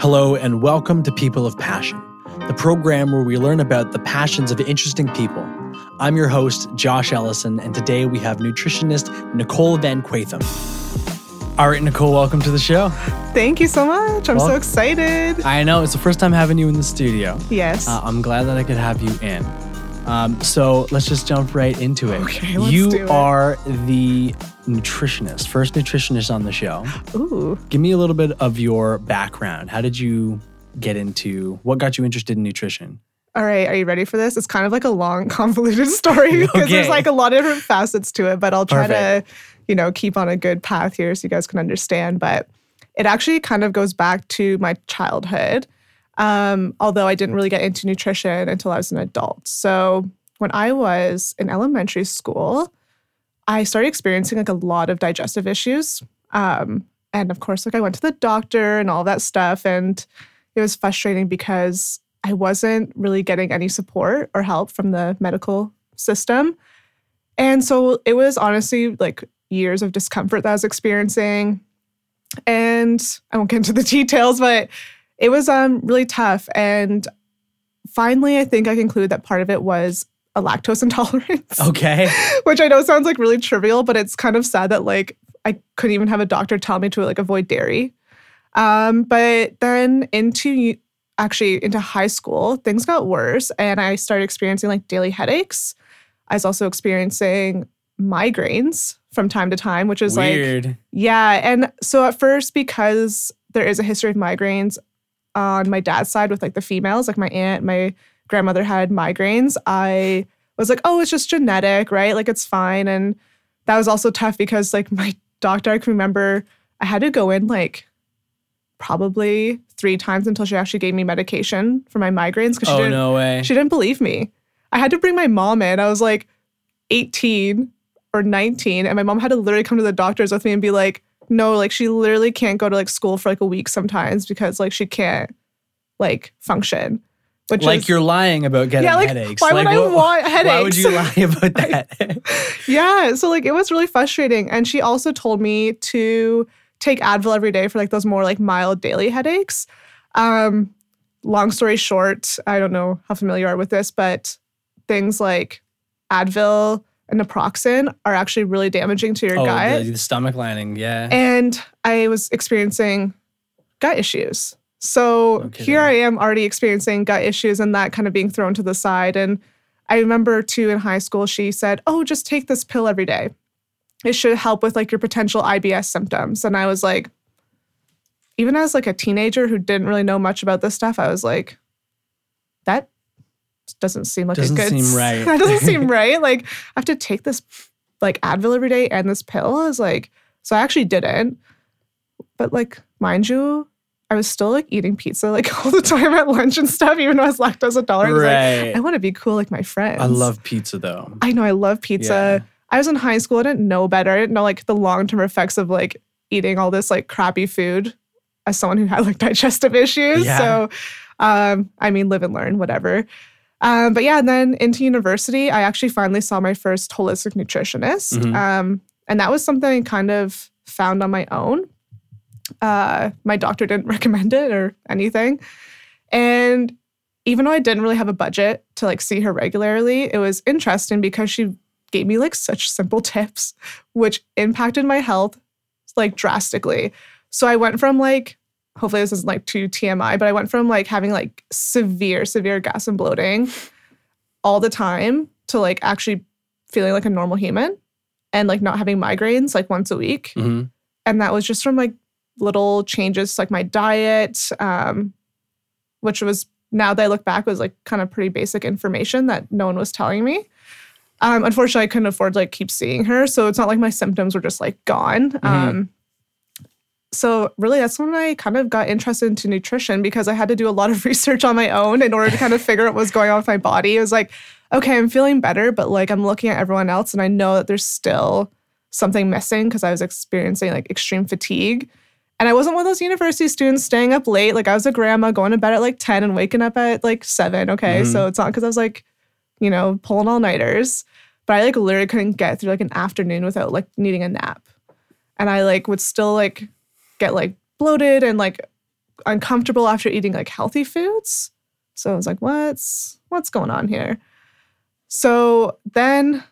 Hello, and welcome to People of Passion, the program where we learn about the passions of interesting people. I'm your host, Josh Ellison, and today we have nutritionist Nicole Van Quatham. All right, Nicole, welcome to the show. Thank you so much. I'm Well- so excited. I know it's the first time having you in the studio. Yes. Uh, I'm glad that I could have you in. Um, so let's just jump right into it. Okay, you it. are the nutritionist, first nutritionist on the show. Ooh. Give me a little bit of your background. How did you get into what got you interested in nutrition? All right. Are you ready for this? It's kind of like a long, convoluted story because Okay. there's like a lot of different facets to it, but I'll try Perfect. to, you know, keep on a good path here so you guys can understand. But it actually kind of goes back to my childhood. Um, although I didn't really get into nutrition until I was an adult. So when I was in elementary school, I started experiencing like a lot of digestive issues. Um, and of course, like I went to the doctor and all that stuff. And it was frustrating because I wasn't really getting any support or help from the medical system. And so it was honestly like years of discomfort that I was experiencing. And I won't get into the details, but it was um really tough. And finally, I think I concluded that part of it was a lactose intolerance Okay. which I know sounds like really trivial, but it's kind of sad that like I couldn't even have a doctor tell me to like avoid dairy. Um, but then into actually into high school, things got worse, and I started experiencing like daily headaches. I was also experiencing migraines from time to time, which is like Weird. yeah. And so at first, because there is a history of migraines on my dad's side with like the females, like my aunt, my grandmother had migraines, I was like, oh, it's just genetic, right? Like it's fine. And that was also tough because like my doctor, I can remember I had to go in like probably three times until she actually gave me medication for my migraines because she oh didn't no way. she didn't believe me. I had to bring my mom in. I was like 18 or 19, and my mom had to literally come to the doctors with me and be like, no, like she literally can't go to like school for like a week sometimes because like she can't like function. Which like is, you're lying about getting Yeah, like, headaches. why would I what- want Why would you lie headaches? about that? yeah. So like it was really frustrating. And she also told me to take Advil every day for like those more like mild daily headaches. Um, long story short, I don't know how familiar you are with this, but things like Advil naproxen are actually really damaging to your oh, gut. the, the stomach lining. Yeah. And I was experiencing gut issues. So No here I am already experiencing gut issues and that kind of being thrown to the side. And I remember too in high school, she said, Oh, just take this pill every day. It should help with like your potential IBS symptoms. And I was like, even as like a teenager who didn't really know much about this stuff, I was like, that doesn't seem like Doesn't a good seem right. that doesn't seem right. Like I have to take this like Advil every day and this pill. I was like, so I actually didn't. But like, mind you, I was still like eating pizza like all the time at lunch and stuff, even though I was lactose intolerant. I was like, right. I want to be cool like my friends. I love pizza though. I know I love pizza. I was in high school. I didn't know better. I didn't know like the long term effects of like eating all this like crappy food as someone who had like digestive issues. Yeah. So, um, I mean, live and learn, whatever. Um, but yeah, and then into university, I actually finally saw my first holistic nutritionist. Mhm. Um, and that was something I kind of found on my own. Uh, my doctor didn't recommend it or anything. And even though I didn't really have a budget to like see her regularly, it was interesting because she gave me like such simple tips, which impacted my health like drastically. So I went from like, hopefully this isn't like too TMI, but I went from like having like severe, severe gas and bloating all the time to like actually feeling like a normal human and like not having migraines like once a week. hmm And that was just from like little changes to like my diet, um, which was now that I look back was like kind of pretty basic information that no one was telling me. Um, unfortunately, I couldn't afford to like keep seeing her, so it's not like my symptoms were just like gone. Um, so really, that's when I kind of got interested into nutrition because I had to do a lot of research on my own in order to kind of figure out what was going on with my body. It was like, okay, I'm feeling better, but like I'm looking at everyone else, and I know that there's still something missing because I was experiencing like extreme fatigue. And I wasn't one of those university students staying up late. Like I was a grandma going to bed at like 10 and waking up at like seven. Okay. Mhm. So it's not because I was like, you know, pulling all nighters. But I like literally couldn't get through like an afternoon without like needing a nap. And I like would still like get like bloated and like uncomfortable after eating like healthy foods. So I was like, what's what's going on here? So then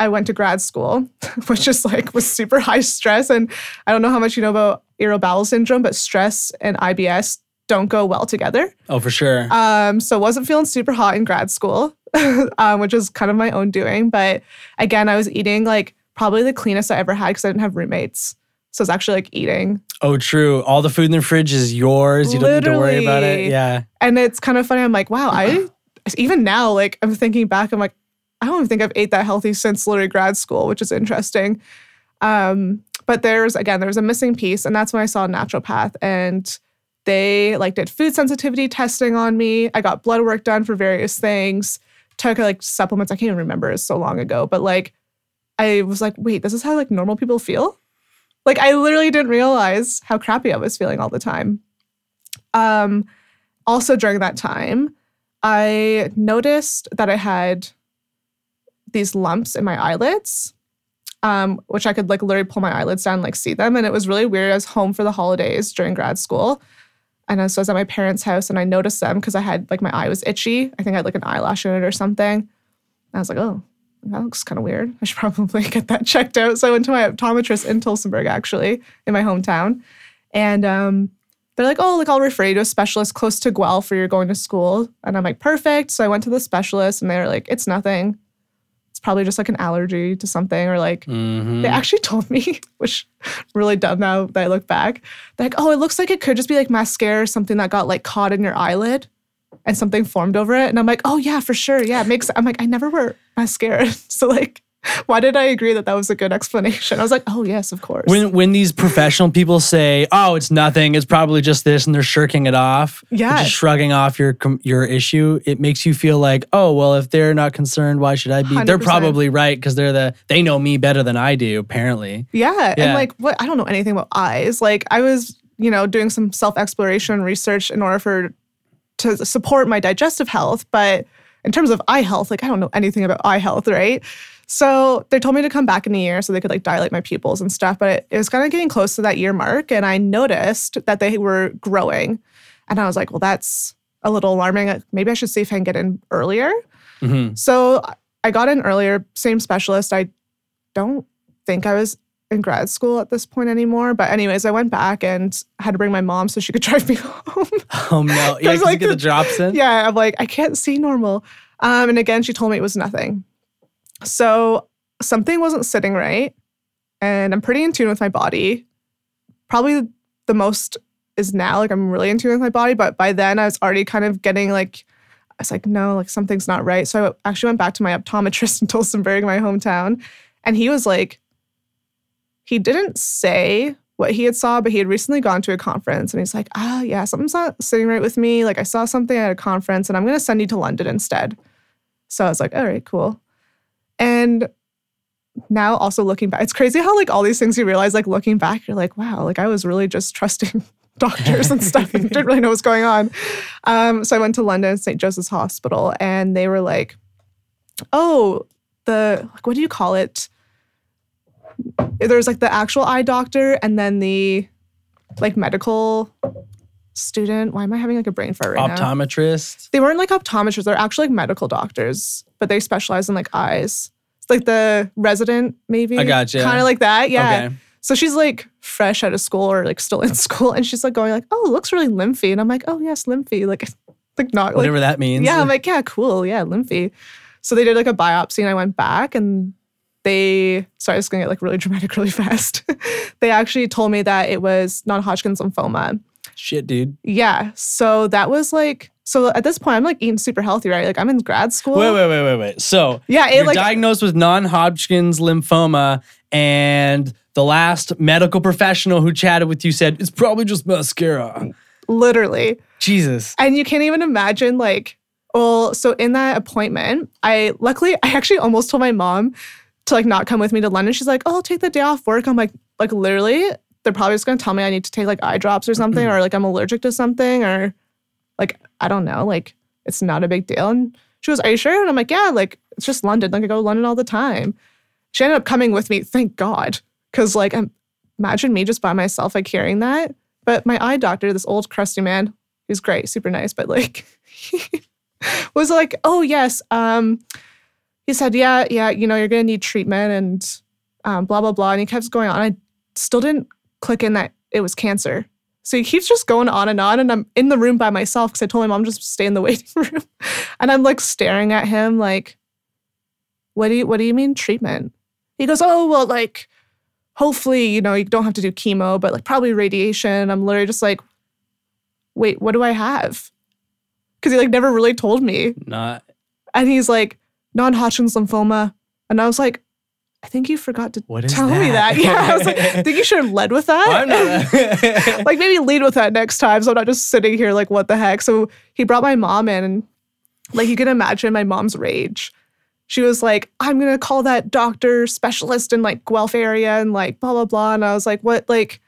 I went to grad school, which just like was super high stress. And I don't know how much you know about irritable bowel syndrome, but stress and IBS don't go well together. Oh, for sure. Um, so I wasn't feeling super hot in grad school, um, which was kind of my own doing. But again, I was eating like probably the cleanest I ever had because I didn't have roommates. So it's actually like eating. oh, true. All the food in the fridge is yours. You don't need to worry about it. Yeah. And it's kind of funny. I'm like, wow, I even now, like I'm thinking back, I'm like, I don't even think I've ate that healthy since literally grad school, which is interesting. Um, but there's again, there's a missing piece, and that's when I saw a naturopath and they like did food sensitivity testing on me. I got blood work done for various things, took like supplements. I can't even remember, it's so long ago, but like I was like, wait, this is how like normal people feel? Like I literally didn't realize how crappy I was feeling all the time. Um, also during that time, I noticed that I had these lumps in my eyelids, um, which I could like literally pull my eyelids down and like see them. And it was really weird. I was home for the holidays during grad school. And so I was at my parents' house and I noticed them because I had like my eye was itchy. I think I had like an eyelash in it or something. And I was like, oh, that looks kind of weird. I should probably get that checked out. So I went to my optometrist in Tillsonburg, actually, in my hometown. And um, they're like, oh, like I'll refer you to a specialist close to Guelph where you're going to school. And I'm like, perfect. So I went to the specialist and they were like, it's nothing. It's probably just like an allergy to something or like Mhm. they actually told me, which really dumb now that I look back. They're like, oh, it looks like it could just be like mascara or something that got like caught in your eyelid and something formed over it. And I'm like, oh yeah, for sure. Yeah, it makes I'm like, I never wear mascara. So like, why did I agree that that was a good explanation? I was like, oh yes, of course. When when these professional people say, "Oh, it's nothing. It's probably just this," and they're shirking it off, Yeah. just shrugging off your your issue, it makes you feel like, "Oh, well, if they're not concerned, why should I be?" they are probably right because they're the they know me better than I do. Apparently, Yeah. Yeah. And like what I don't know anything about eyes. Like I was, you know, doing some self-exploration research in order for to support my digestive health, but in terms of eye health, like I don't know anything about eye health, right? So they told me to come back in a year so they could like dilate my pupils and stuff, but it was kind of getting close to that year mark and I noticed that they were growing. And I was like, well, that's a little alarming. Maybe I should see if I can get in earlier. Mhm. So I got in earlier, same specialist. I don't think I was in grad school at this point anymore. But anyways, I went back and had to bring my mom so she could drive me home. oh no, yeah, like, you get the drops in. yeah, I'm like, I can't see normal. Um, and again, she told me it was nothing. So something wasn't sitting right. And I'm pretty in tune with my body. Probably the most is now. Like I'm really in tune with my body. But by then I was already kind of getting like, I was like, no, like something's not right. So I actually went back to my optometrist in Tillsonburg, my hometown. And he was like, he didn't say what he had saw, but he had recently gone to a conference and he's like, ah, yeah, something's not sitting right with me. Like I saw something at a conference and I'm going to send you to London instead. So I was like, all right, cool. And now also looking back, it's crazy how like all these things you realize, like looking back, you're like, wow, like I was really just trusting doctors and stuff and didn't really know what's going on. Um, so I went to London, St. Joseph's Hospital, and they were like, oh, the like, what do you call it? There's like the actual eye doctor and then the like medical student. Why am I having like a brain fart right now? Optometrist. they weren't like optometrists, they're actually like medical doctors, but they specialize in like eyes. It's like the resident, maybe. I gotcha. Kind of like that. Yeah. Okay. So she's like fresh out of school or like still in school and she's like going like, oh, it looks really lymphy. And I'm like, oh yes, lymphy. Like like not like Whatever that means. yeah, I'm like, yeah, cool. Yeah, lymphy. So they did like a biopsy and I went back and they sorry, I was gonna get like really dramatic really fast. they actually told me that it was non-Hodgkin's lymphoma. Shit, dude. Yeah. So that was like so at this point I'm like eating super healthy, right? Like I'm in grad school. Wait, wait, wait, wait, wait. So Yeah, it you're like diagnosed with non-Hodgkin's lymphoma, and the last medical professional who chatted with you said it's probably just mascara. literally. Jesus. And you can't even imagine like, well, so in that appointment, I luckily I actually almost told my mom to like not come with me to London. She's like, oh, I'll take the day off work. I'm like, like literally, they're probably just gonna tell me I need to take like eye drops or something, or like I'm allergic to something, or like I don't know, like it's not a big deal. And she goes, Are you sure? And I'm like, Yeah, like it's just London. Like I go to London all the time. She ended up coming with me, thank God. Cause like I'm, imagine me just by myself, like hearing that. But my eye doctor, this old crusty man, he's great, super nice, but like was like, oh yes. Um, he said, yeah, yeah, you know, you're gonna need treatment and um, blah, blah, blah. And he kept going on. I still didn't click in that it was cancer. So he keeps just going on and on. And I'm in the room by myself because I told my mom just stay in the waiting room. and I'm like staring at him like, what do you what do you mean treatment? He goes, Oh, well, like hopefully, you know, you don't have to do chemo, but like probably radiation. I'm literally just like, wait, what do I have? Because he like never really told me. Not. And he's like, non-Hodgkin's lymphoma. And I was like, I think you forgot to tell me that. Yeah. I was like, I think you should have led with that. I'm not. like maybe lead with that next time. So I'm not just sitting here like, what the heck? So he brought my mom in and like you can imagine my mom's rage. She was like, I'm gonna call that doctor specialist in like Guelph area and like blah blah blah. And I was like, what like,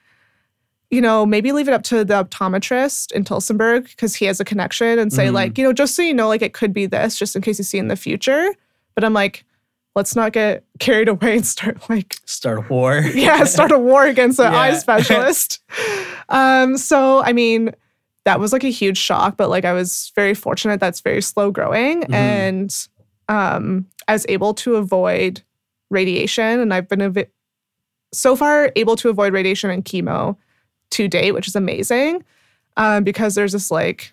you know, maybe leave it up to the optometrist in Tillsonburg because he has a connection and say, Mhm. like, you know, just so you know, like it could be this, just in case you see in the future. But I'm like, let's not get carried away and start like Start a war. yeah, start a war against an eye specialist. um, so I mean, that was like a huge shock, but like I was very fortunate that's very slow growing Mhm. and um I was able to avoid radiation and I've been a evi- so far able to avoid radiation and chemo to date, which is amazing. Um, because there's this like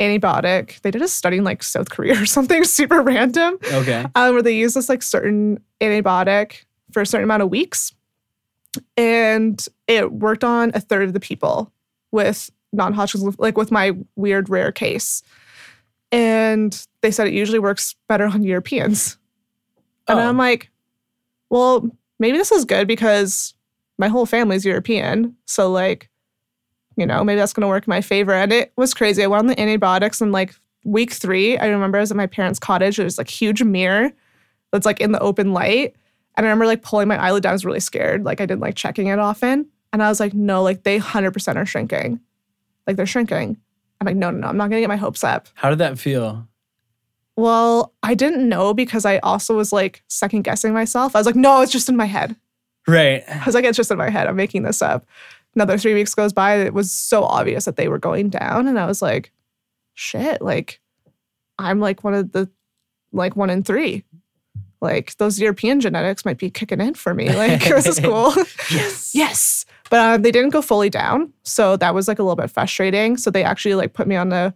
antibiotic. They did a study in like South Korea or something super random Okay. um, where they use this like certain antibiotic for a certain amount of weeks. And it worked on a third of the people with non Hodgkin's, like with my weird rare case. And they said it usually works better on Europeans. And Oh. I'm like, well, maybe this is good because my whole family's European. So, like, you know, maybe that's going to work in my favor. And it was crazy. I went on the antibiotics and like week three, I remember I was at my parents' cottage. There's like huge mirror that's like in the open light. And I remember like pulling my eyelid down. I was really scared. Like I didn't like checking it often. And I was like, no, like they 100% are shrinking. Like they're shrinking. I'm like, no, no, no, I'm not going to get my hopes up. How did that feel? Well, I didn't know because I also was like second guessing myself. I was like, no, it's just in my head. Right. I was like, it's just in my head. I'm making this up. Another three weeks goes by. It was so obvious that they were going down. And I was like, shit, like I'm like one of the, like one in three. Like those European genetics might be kicking in for me. Like this is cool. Yes. yes. But um, they didn't go fully down. So that was like a little bit frustrating. So they actually like put me on a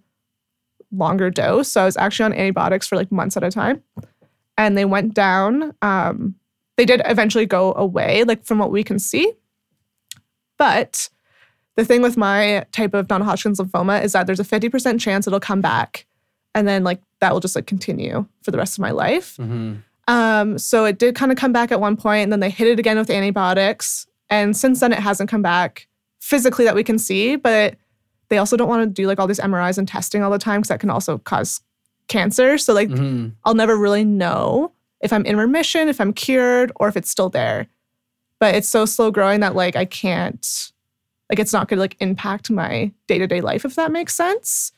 longer dose. So I was actually on antibiotics for like months at a time. And they went down. Um, they did eventually go away, like from what we can see. But the thing with my type of non-Hodgkin's lymphoma is that there's a 50% chance it'll come back. And then like that will just like continue for the rest of my life. hmm Um, so it did kind of come back at one point, and then they hit it again with antibiotics. And since then, it hasn't come back physically that we can see. But they also don't want to do like all these MRIs and testing all the time because that can also cause cancer. So like, hmm I'll never really know if I'm in remission, if I'm cured, or if it's still there. But it's so slow growing that like I can't, like it's not going to like impact my day to day life if that makes sense.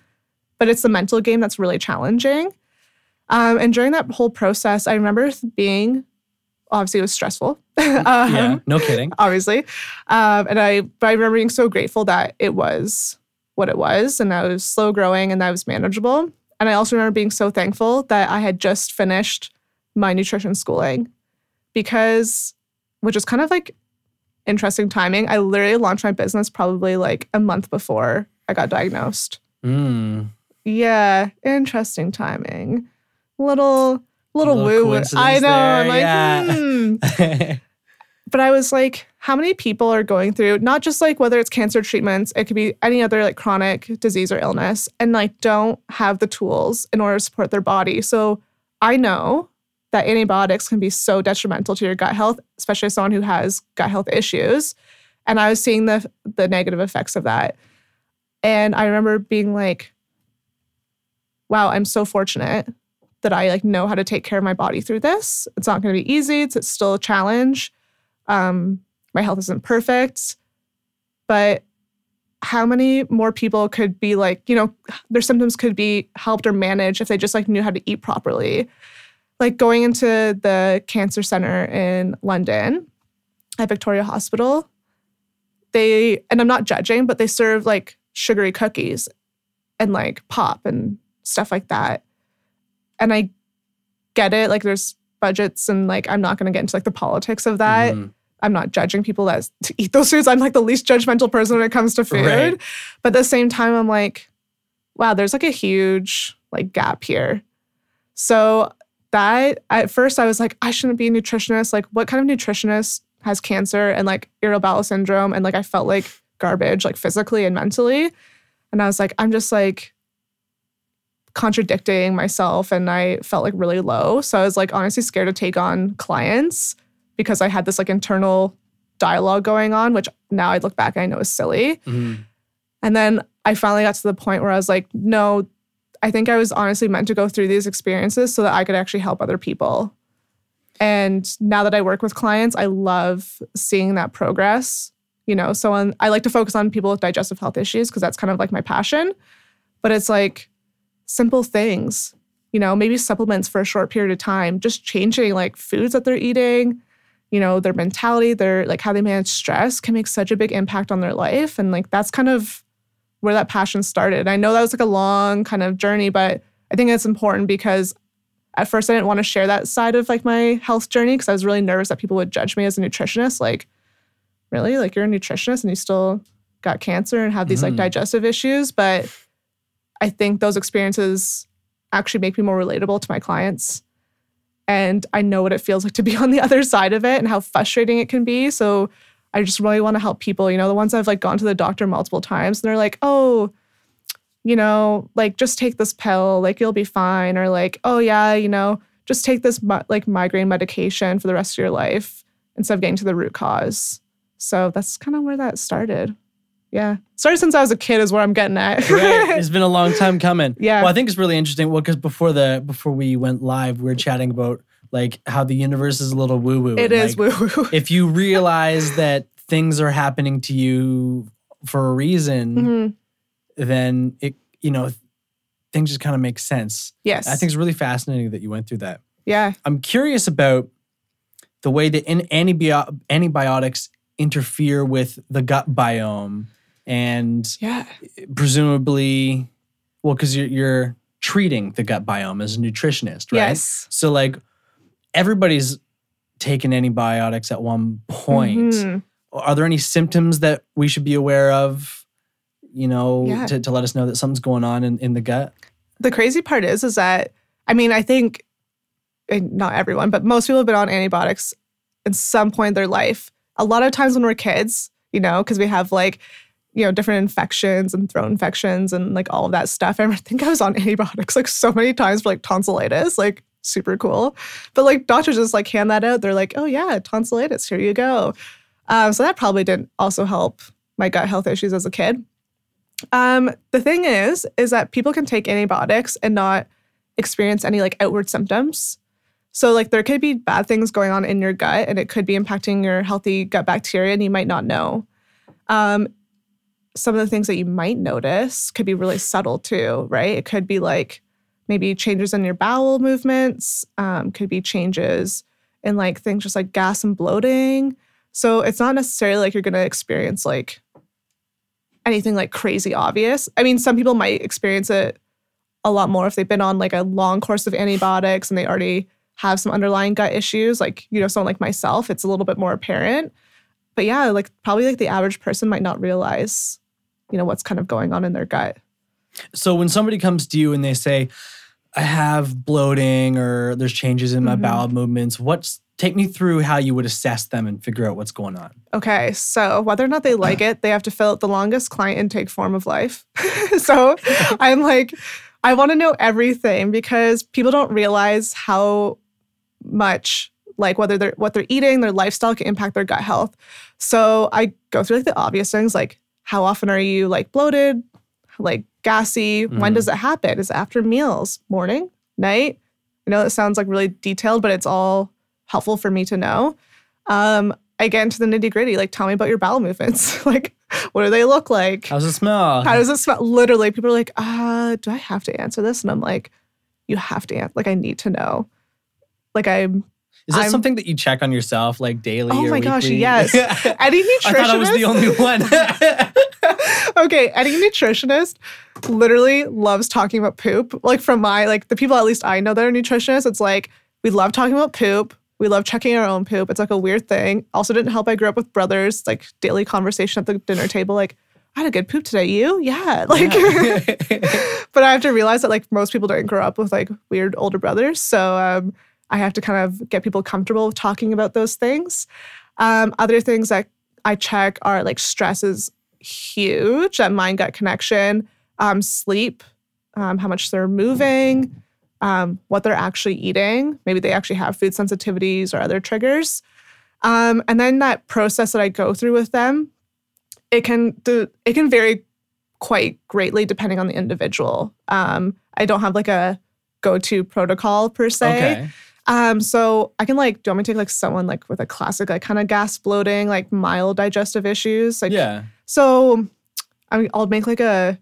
But it's the mental game that's really challenging. Um, and during that whole process, I remember being obviously it was stressful. um, yeah. No kidding. obviously. Um, and I, but I remember being so grateful that it was what it was and that it was slow growing and that was manageable. And I also remember being so thankful that I had just finished my nutrition schooling because, which is kind of like interesting timing. I literally launched my business probably like a month before I got diagnosed. Mm. Yeah, interesting timing. Little, little, Little woo. I know. I'm like, yeah. hmm but I was like, how many people are going through not just like whether it's cancer treatments, it could be any other like chronic disease or illness, and like don't have the tools in order to support their body. So I know that antibiotics can be so detrimental to your gut health, especially someone who has gut health issues. And I was seeing the the negative effects of that. And I remember being like, wow, I'm so fortunate that I like know how to take care of my body through this. It's not going to be easy. It's, it's still a challenge. Um, my health isn't perfect, but how many more people could be like, you know, their symptoms could be helped or managed if they just like knew how to eat properly. Like going into the cancer center in London at Victoria Hospital, they and I'm not judging, but they serve like sugary cookies and like pop and stuff like that. And I get it. Like there's budgets and like I'm not gonna get into like the politics of that. Mhm. I'm not judging people that to eat those foods. I'm like the least judgmental person when it comes to food. Right. But at the same time, I'm like, wow, there's like a huge like gap here. So that at first I was like, I shouldn't be a nutritionist. Like, what kind of nutritionist has cancer and like irritable bowel syndrome? And like I felt like garbage, like physically and mentally. And I was like, I'm just like contradicting myself and I felt like really low. So I was like honestly scared to take on clients because I had this like internal dialogue going on, which now I look back and I know is silly. Mhm. And then I finally got to the point where I was like, no, I think I was honestly meant to go through these experiences so that I could actually help other people. And now that I work with clients, I love seeing that progress. You know, so on, I like to focus on people with digestive health issues because that's kind of like my passion. But it's like simple things, you know, maybe supplements for a short period of time, just changing like foods that they're eating, you know, their mentality, their like how they manage stress can make such a big impact on their life. And like that's kind of where that passion started. I know that was like a long kind of journey, but I think it's important because at first I didn't want to share that side of like my health journey because I was really nervous that people would judge me as a nutritionist. Like, really? Like you're a nutritionist and you still got cancer and have these like Mhm. digestive issues. But I think those experiences actually make me more relatable to my clients. And I know what it feels like to be on the other side of it and how frustrating it can be. So I just really want to help people. You know, the ones I've like gone to the doctor multiple times and they're like, oh, you know, like just take this pill, like you'll be fine. Or like, oh yeah, you know, just take this like migraine medication for the rest of your life instead of getting to the root cause. So that's kind of where that started. Yeah. Started since I was a kid is where I'm getting at. right. It's been a long time coming. Yeah. Well, I think it's really interesting. Well, because before the before we went live, we were chatting about like how the universe is a little woo woo. it is woo woo. If you realize that things are happening to you for a reason, Mhm. then it you know things just kind of make sense. Yes. I think it's really fascinating that you went through that. yeah. I'm curious about the way that in antibio- antibiotics interfere with the gut biome and Yeah. presumably well because you're, you're treating the gut biome as a nutritionist right Yes. so like everybody's taken antibiotics at one point Mhm. are there any symptoms that we should be aware of you know Yeah. to, to let us know that something's going on in, in the gut the crazy part is is that i mean i think not everyone but most people have been on antibiotics at some point in their life a lot of times when we're kids you know because we have like you know different infections and throat infections and like all of that stuff i think i was on antibiotics like so many times for like tonsillitis like super cool but like doctors just like hand that out they're like oh yeah tonsillitis here you go um, so that probably didn't also help my gut health issues as a kid um, the thing is, is that people can take antibiotics and not experience any like outward symptoms. So like there could be bad things going on in your gut and it could be impacting your healthy gut bacteria and you might not know. Um, some of the things that you might notice could be really subtle too, right? It could be like maybe changes in your bowel movements, um, could be changes in like things just like gas and bloating. So it's not necessarily like you're going to experience like anything like crazy obvious. I mean, some people might experience it a lot more if they've been on like a long course of antibiotics and they already have some underlying gut issues. Like, you know, someone like myself, it's a little bit more apparent. But yeah, like probably like the average person might not realize, you know, what's kind of going on in their gut. So when somebody comes to you and they say, I have bloating or there's changes in my Mhm. bowel movements, what's take me through how you would assess them and figure out what's going on. Okay, so whether or not they like it, they have to fill out the longest client intake form of life. so I'm like, I want to know everything because people don't realize how much like whether they're what they're eating, their lifestyle can impact their gut health. So I go through like the obvious things like how often are you like bloated, like gassy? When Mhm. does it happen? Is it after meals, morning, night? I know that sounds like really detailed, but it's all helpful for me to know. Um, I get into the nitty gritty. Like, tell me about your bowel movements. like, what do they look like? How's it smell? How does it smell? Literally, people are like, uh, do I have to answer this? And I'm like, you have to answer. Like, I need to know. Like, I'm Is that I'm- something that you check on yourself like daily? Oh my gosh, weekly? yes. Any nutritionist. I thought I was the only one. okay, any nutritionist literally loves talking about poop. Like from my like the people at least I know that are nutritionists, it's like we love talking about poop. We love checking our own poop. It's like a weird thing. Also didn't help I grew up with brothers, like daily conversation at the dinner table like I had a good poop today. You? Yeah. Like but I have to realize that like most people don't grow up with like weird older brothers. So um I have to kind of get people comfortable talking about those things. Um, other things that I check are like stress is huge, that mind gut connection, um, sleep, um, how much they're moving, um, what they're actually eating. Maybe they actually have food sensitivities or other triggers. Um, and then that process that I go through with them, it can do, it can vary quite greatly depending on the individual. Um, I don't have like a go-to protocol per se. okay. Um, so I can like, do you want me to take like someone like with a classic like kind of gas bloating, like mild digestive issues? Like yeah. So I'll make like a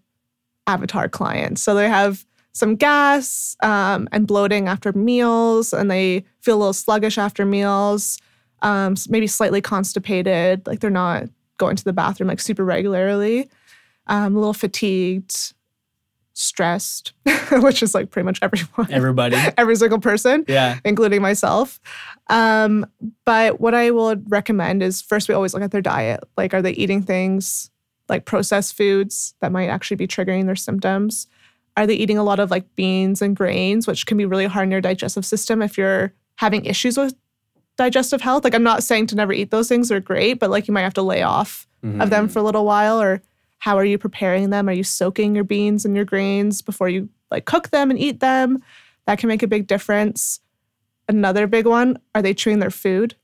avatar client. So they have some gas um, and bloating after meals, and they feel a little sluggish after meals, um, maybe slightly constipated, like they're not going to the bathroom like super regularly, um, a little fatigued, stressed, which is like pretty much everyone, Everybody. every single person Yeah. including myself. Um, but what I would recommend is first we always look at their diet. Like, are they eating things like processed foods that might actually be triggering their symptoms? Are they eating a lot of like beans and grains, which can be really hard on your digestive system if you're having issues with digestive health? Like, I'm not saying to never eat those things, they're great, but like you might have to lay off of them Mhm. for a little while or how are you preparing them are you soaking your beans and your grains before you like cook them and eat them that can make a big difference another big one are they chewing their food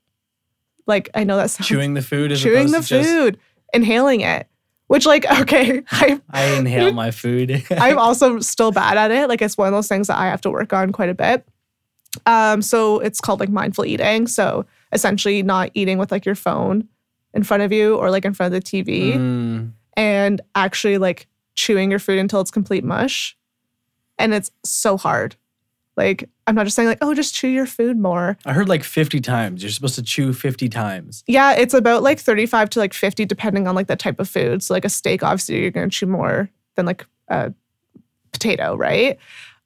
like i know that sounds Chewing the food as chewing the to just food inhaling it which like okay i I inhale my food. I'm also still bad at it. Like it's one of those things that I have to work on quite a bit. Um, so it's called like mindful eating. So essentially not eating with like your phone in front of you or like in front of the TV Mm. And actually like chewing your food until it's complete mush. And it's so hard. Like I'm not just saying like, oh, just chew your food more. I heard like 50 times. You're supposed to chew 50 times. Yeah, it's about like 35 to like 50 depending on like the type of food. So like a steak, obviously you're gonna chew more than like a potato, right?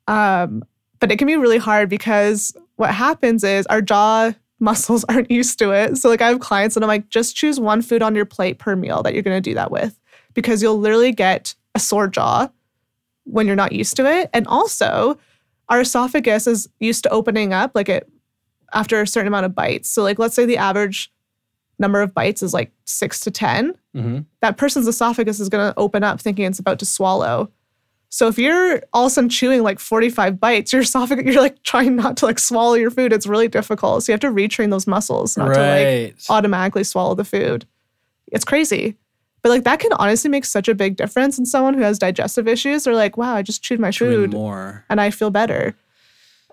Um, but it can be really hard because what happens is our jaw muscles aren't used to it. So like I have clients and I'm like, just choose one food on your plate per meal that you're gonna do that with. Because you'll literally get a sore jaw when you're not used to it. And also our esophagus is used to opening up like it after a certain amount of bites. So like let's say the average number of bites is like six to 10, hmm that person's esophagus is going to open up thinking it's about to swallow. So if you're all of a sudden chewing like 45 bites, your esophagus, you're like trying not to like swallow your food. It's really difficult. So you have to retrain those muscles not to like automatically swallow the food. It's crazy. But like that can honestly make such a big difference in someone who has digestive issues. They're like, wow, I just chewed my Chewing food more. and I feel better.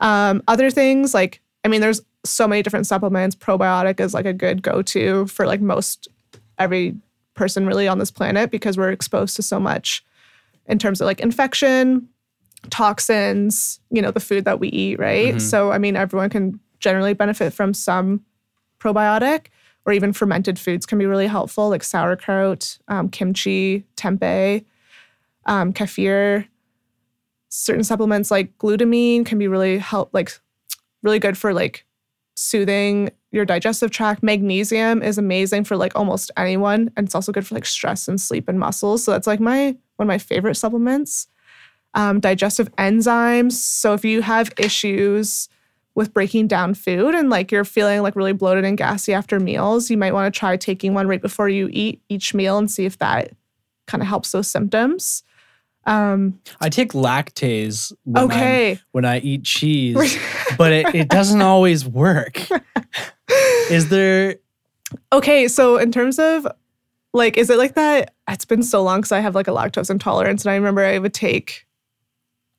Um, other things like, I mean, there's so many different supplements. Probiotic is like a good go to for like most every person really on this planet because we're exposed to so much in terms of like infection, toxins, you know, the food that we eat, right? Mhm. So, I mean, everyone can generally benefit from some probiotic or even fermented foods can be really helpful, like sauerkraut, um, kimchi, tempeh, um, kefir. Certain supplements like glutamine can be really help like really good for like soothing your digestive tract. Magnesium is amazing for like almost anyone and it's also good for like stress and sleep and muscles. So that's like my one of my favorite supplements. Um, digestive enzymes. So if you have issues with breaking down food and like you're feeling like really bloated and gassy after meals you might want to try taking one right before you eat each meal and see if that kind of helps those symptoms um, I take lactase when, okay when I eat cheese, but it, it doesn't always work. Is there Okay, so in terms of like, is it like that? It's been so long because I have like a lactose intolerance, and I remember I would take.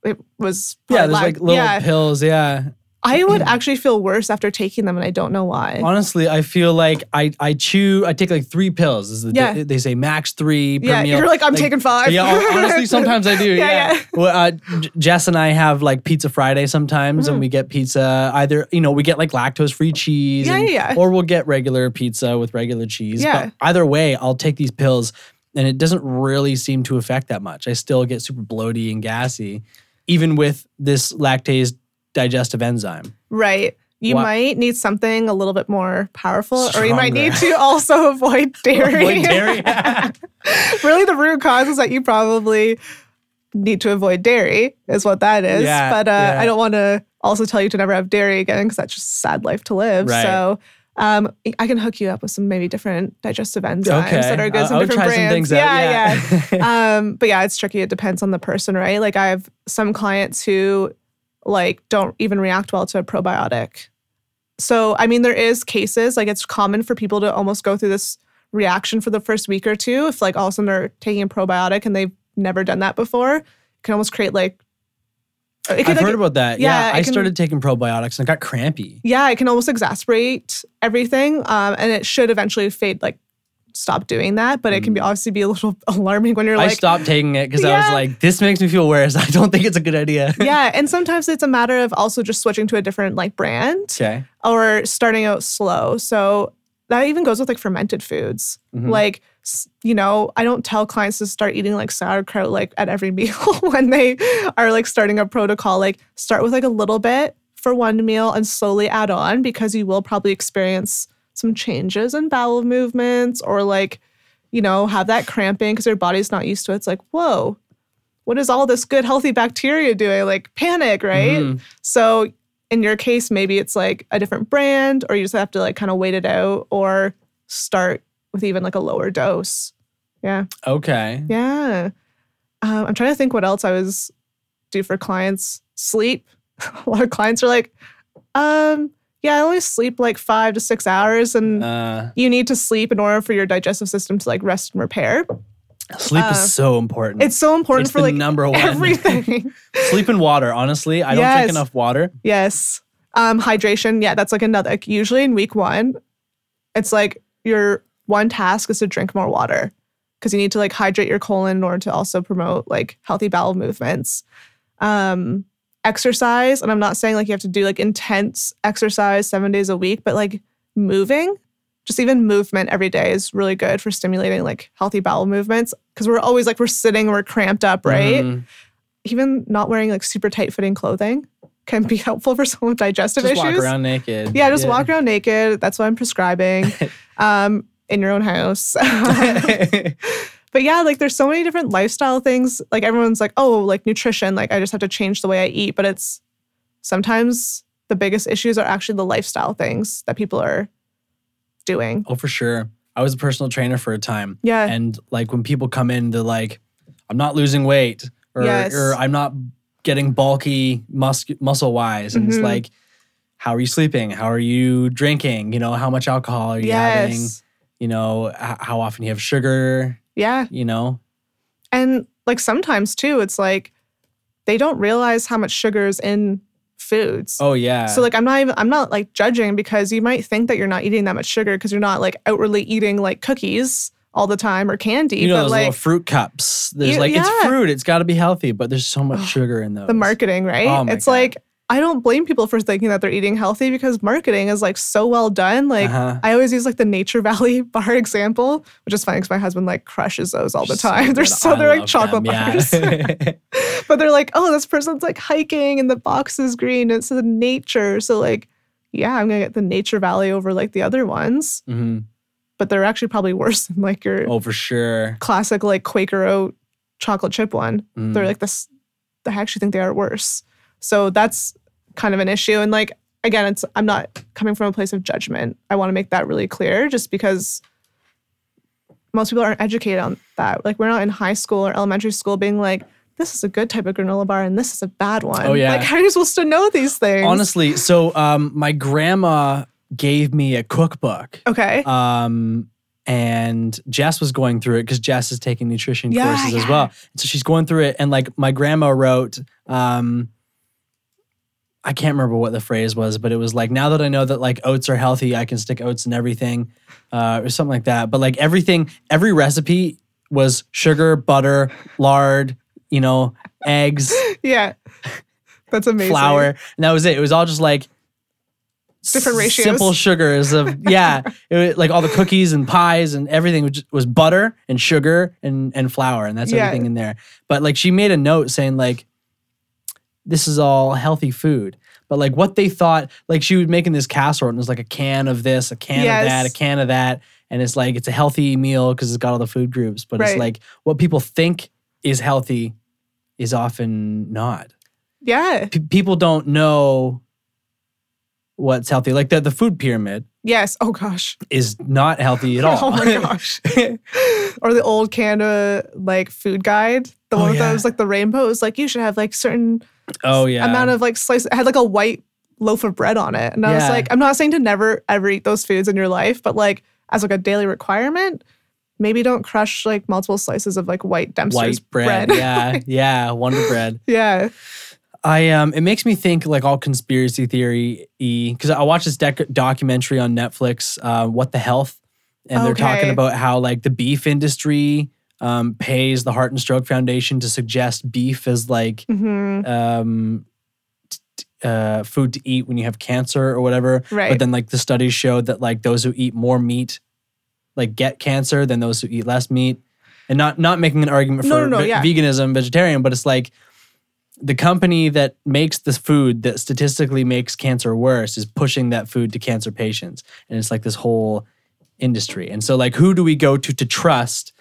It was yeah, there's lac- like little yeah. pills, yeah. I would actually feel worse after taking them, and I don't know why. Honestly, I feel like I I chew. I take like three pills. Is the- Yeah. They say max three per yeah, meal. you're like, I'm taking five. Yeah, honestly, sometimes I do. Yeah, Yeah. yeah. Well, uh, J- Jess and I have like Pizza Friday sometimes, Mm-hmm. and we get pizza. Either you know we get like lactose free cheese, Yeah, and- yeah, yeah. or we'll get regular pizza with regular cheese. Yeah. But either way, I'll take these pills, and it doesn't really seem to affect that much. I still get super bloaty and gassy, even with this lactase digestive enzyme. Right. You Wha- might need something a little bit more powerful, or you might need to also avoid dairy. Avoid dairy. really, the root cause is that you probably need to avoid dairy, is what that is. Yeah, but uh, yeah. I don't want to also tell you to never have dairy again because that's just a sad life to live. Right. So. Um, I can hook you up with some maybe different digestive enzymes Okay. that are good. I'll- Some I'll different some brands. out, yeah, yeah. yeah. um, but yeah, it's tricky. It depends on the person, right? Like I have some clients who like don't even react well to a probiotic. So I mean, there is cases like it's common for people to almost go through this reaction for the first week or two if like all of a sudden they're taking a probiotic and they've never done that before. It can almost create like it I've could like, heard about that. yeah, Yeah, I can- started taking probiotics and I got crampy. yeah, it can almost exasperate everything, um, and it should eventually fade like stop doing that. But it can be obviously be a little alarming when you're Mm. I like stopped taking it because I was Yeah. like, this makes me feel worse. I don't think it's a good idea. yeah, and sometimes it's a matter of also just switching to a different like brand Okay. or starting out slow. So that even goes with like fermented foods. Mhm. Like s- you know, I don't tell clients to start eating like sauerkraut like at every meal when they are like starting a protocol. Like start with like a little bit for one meal and slowly add on because you will probably experience some changes in bowel movements or like you know have that cramping because your body's not used to it. It's like whoa. What is all this good healthy bacteria doing? Like panic, right? Mhm. So in your case, maybe it's like a different brand, or you just have to like kind of wait it out or start with even like a lower dose. Yeah. Okay. Yeah. Um, I'm trying to think what else I was do for clients. Sleep. a lot of clients are like, um, yeah, I only sleep like five to six hours, and Uh, you need to sleep in order for your digestive system to like rest and repair. sleep Uh, is so important. It's so important It's for like number one. everything. sleep and water. Honestly, I don't drink enough water. Yes. Um, hydration. Yeah, that's like another. Like usually in week one, it's like your one task is to drink more water because you need to like hydrate your colon in order to also promote like healthy bowel movements. Um, exercise, and I'm not saying like you have to do like intense exercise seven days a week, but like moving, just even movement every day is really good for stimulating like healthy bowel movements because we're always like we're sitting, we're cramped up, right? Mhm. even not wearing like super tight fitting clothing can be helpful for someone with digestive issues. Just issues. walk around naked. Yeah, just walk around naked. That's what I'm prescribing. um, in your own house. but yeah, like there's so many different lifestyle things. Like everyone's like, oh, like nutrition, like I just have to change the way I eat. But it's sometimes the biggest issues are actually the lifestyle things that people are doing. oh, for sure. I was a personal trainer for a time, Yeah. and like when people come in, they're like, "I'm not losing weight," or, Yes. or "I'm not getting bulky mus- muscle wise," and it's Mhm. like, "How are you sleeping? How are you drinking? You know, how much alcohol are you having? You know, h- how often you have sugar? Yeah. You know, And like sometimes too, it's like they don't realize how much sugar is in foods. oh yeah." So like I'm not even I'm not like judging because you might think that you're not eating that much sugar because you're not like outwardly eating like cookies all the time or candy. you know but those like little fruit cups. There's You- like it's fruit. It's got to be healthy, but there's so much Oh, sugar in those. the marketing, right? Oh my it's God. like I don't blame people for thinking that they're eating healthy because marketing is like so well done. Like Uh-huh. I always use like the Nature Valley bar example, which is funny because my husband like crushes those all the time. they're so I they're like chocolate them, yeah. bars. but they're like, oh, this person's like hiking and the box is green. And it's the nature. So like, yeah, I'm gonna get the Nature Valley over like the other ones. hmm But they're actually probably worse than like your Oh, for sure. classic like Quaker Oat chocolate chip one. Mm. They're like this. I actually think they are worse. So that's kind of an issue. And like again, it's I'm not coming from a place of judgment. I want to make that really clear, just because most people aren't educated on that. Like we're not in high school or elementary school being like, this is a good type of granola bar and this is a bad one. Oh, yeah. Like how are you supposed to know these things? Honestly, so um, my grandma gave me a cookbook. Okay. Um, and Jess was going through it because Jess is taking nutrition Yeah, courses as yeah. well. So she's going through it, and like my grandma wrote, um, I can't remember what the phrase was, but it was like now that I know that like oats are healthy, I can stick oats in everything, uh, or something like that. But like everything, every recipe was sugar, butter, lard, you know, eggs, Yeah. That's amazing. flour, and that was it. It was all just like Different ratios. simple sugars of yeah, it was, like all the cookies and pies and everything was, just, was butter and sugar and and flour, and that's Yeah. everything in there. But like she made a note saying like this is all healthy food. But like what they thought, like she was making this casserole and it was like a can of this, a can Yes. of that, a can of that. And it's like it's a healthy meal because it's got all the food groups. But it's like what people think is healthy is often not. Yeah. P- people don't know what's healthy. Like the, the food pyramid Yes. Oh gosh. is not healthy at all. Oh my gosh. or the old Canada like food guide. The Oh, one yeah. that was like the rainbow. It was like you should have like certain oh yeah. amount of like slice. It had like a white loaf of bread on it, and I was like, I'm not saying to never ever eat those foods in your life, but like as like a daily requirement, maybe don't crush like multiple slices of like white Dempster's white bread. yeah, yeah, Wonder Bread. yeah. I um, it makes me think like all conspiracy theory y because I watched this dec- documentary on Netflix, uh, What the Health, and they're talking about how like the beef industry um, pays the Heart and Stroke Foundation to suggest beef as like hmm um, uh, food to eat when you have cancer or whatever. Right. But then like the studies showed that like those who eat more meat like get cancer than those who eat less meat. And not not making an argument for No, no, no, ve- yeah. veganism, vegetarian, but it's like the company that makes the food that statistically makes cancer worse is pushing that food to cancer patients. And it's like this whole industry. And so like who do we go to to trust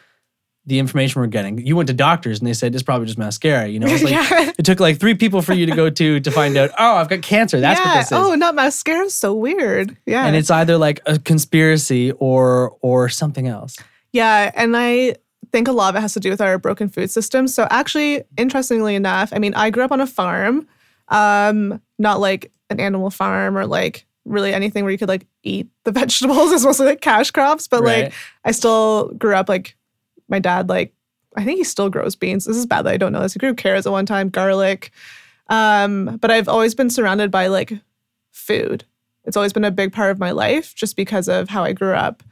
the information we're getting? You went to doctors and they said it's probably just mascara, you know? It's like yeah. it took like three people for you to go to to find out, oh, I've got cancer. That's yeah. what this is. Oh, not mascara. So weird. Yeah. And it's either like a conspiracy or or something else. Yeah, and I think a lot of it has to do with our broken food system. So actually, interestingly enough, I mean, I grew up on a farm, um, not like an animal farm or like really anything where you could like eat the vegetables. It's mostly like cash crops, but Right. like I still grew up like my dad like I think he still grows beans. This is bad that I don't know this. He grew carrots at one time, garlic. Um, but I've always been surrounded by like food. It's always been a big part of my life just because of how I grew up.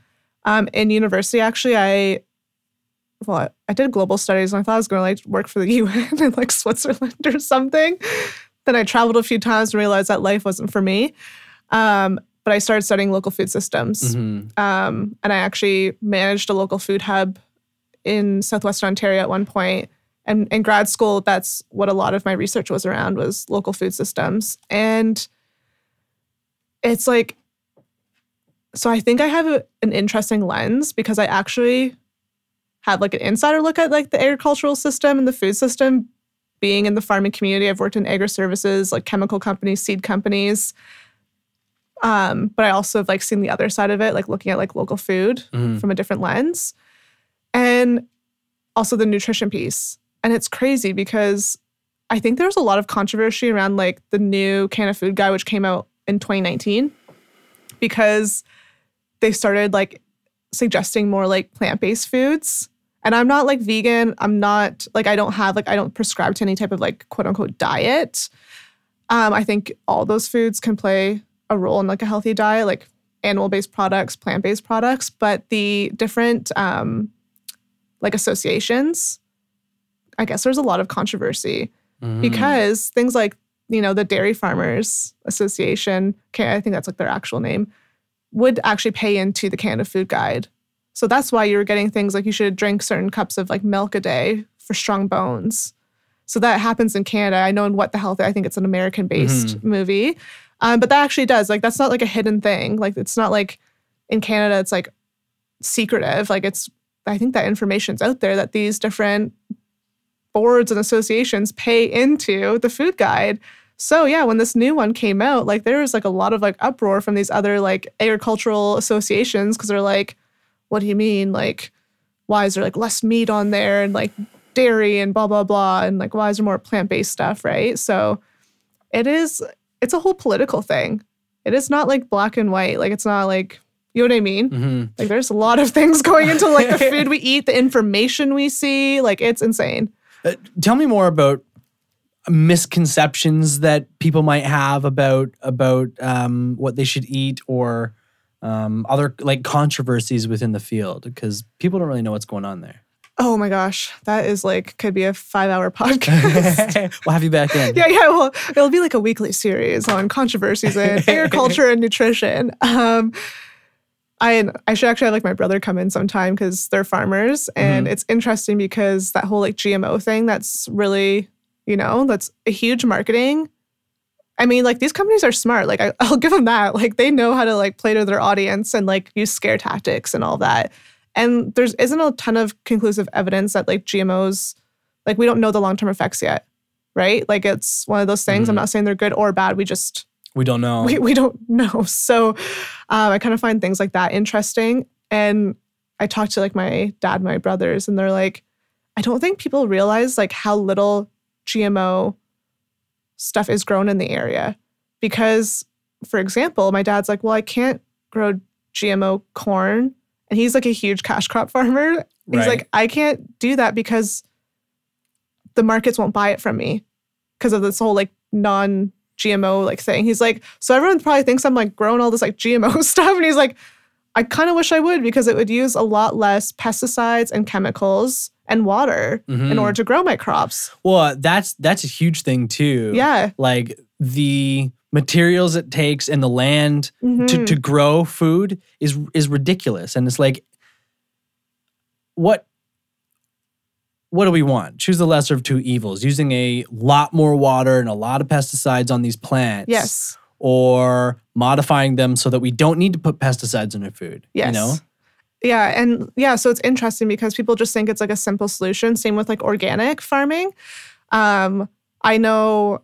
Um, in university, actually, I well, I did global studies and I thought I was going to like work for the UN in like Switzerland or something. Then I traveled a few times and realized that life wasn't for me. Um, but I started studying local food systems. Mhm. Um, and I actually managed a local food hub in Southwestern Ontario at one point. And in grad school, that's what a lot of my research was around was local food systems. And it's like, so I think I have a, an interesting lens because I actually had like an insider look at like the agricultural system and the food system being in the farming community. I've worked in agri services, like chemical companies, seed companies. Um, but I also have like seen the other side of it, like looking at like local food Mhm. from a different lens. And also the nutrition piece. And it's crazy because I think there was a lot of controversy around like the new Canada Food Guide, which came out in 2019, because they started like suggesting more like plant-based foods. And I'm not like vegan. I'm not like I don't have like I don't prescribe to any type of like quote unquote diet. Um, I think all those foods can play a role in like a healthy diet, like animal-based products, plant-based products, but the different um, like associations, I guess there's a lot of controversy Mhm. because things like you know the Dairy Farmers Association, okay, I think that's like their actual name, would actually pay into the Canada Food Guide. So that's why you're getting things like you should drink certain cups of like milk a day for strong bones. So that happens in Canada. I know in What the Health, I think it's an American based movie. Um, but that actually does. Like that's not like a hidden thing. Like it's not like in Canada, it's like secretive. Like it's I think that information's out there that these different boards and associations pay into the food guide. So yeah, when this new one came out, like there was like a lot of like uproar from these other like agricultural associations because they're like, what do you mean? Like, why is there like less meat on there and like dairy and blah blah blah and like why is there more plant-based stuff, right? So it is it's a whole political thing. It is not like black and white. Like it's not like you know what I mean? Mhm. Like there's a lot of things going into like the food we eat, the information we see. Like it's insane. Uh, tell me more about misconceptions that people might have about about um, what they should eat or um, other like controversies within the field because people don't really know what's going on there. Oh my gosh, that is like could be a five-hour podcast. we'll have you back in. yeah, yeah. Well, it'll be like a weekly series on controversies in agriculture and nutrition. Um, I I should actually have like my brother come in sometime because they're farmers, and Mhm. it's interesting because that whole like GMO thing that's really you know that's a huge marketing. I mean, like these companies are smart. Like I, I'll give them that. Like they know how to like play to their audience and like use scare tactics and all that. And there's isn't a ton of conclusive evidence that like GMOs, like we don't know the long term effects yet, right? Like it's one of those things. I'm Mhm. not saying they're good or bad. We just We don't know. we, we don't know. So um, I kind of find things like that interesting. And I talked to like my dad, my brothers, and they're like, I don't think people realize like how little GMO stuff is grown in the area. Because, for example, my dad's like, well, I can't grow GMO corn. And he's like a huge cash crop farmer. He's Right. like, I can't do that because the markets won't buy it from me because of this whole like non GMO like thing. He's like, so everyone probably thinks I'm like growing all this like GMO stuff. And he's like, I kind of wish I would because it would use a lot less pesticides and chemicals and water in Mhm. order to grow my crops. Well, that's that's a huge thing too. Yeah. Like the materials it takes and the land to, Mhm. to grow food is is ridiculous. And it's like what what do we want? Choose the lesser of two evils. Using a lot more water and a lot of pesticides on these plants. yes. Or modifying them so that we don't need to put pesticides in our food. Yes. You know? Yeah. And yeah, so it's interesting because people just think it's like a simple solution. Same with like organic farming. Um, I know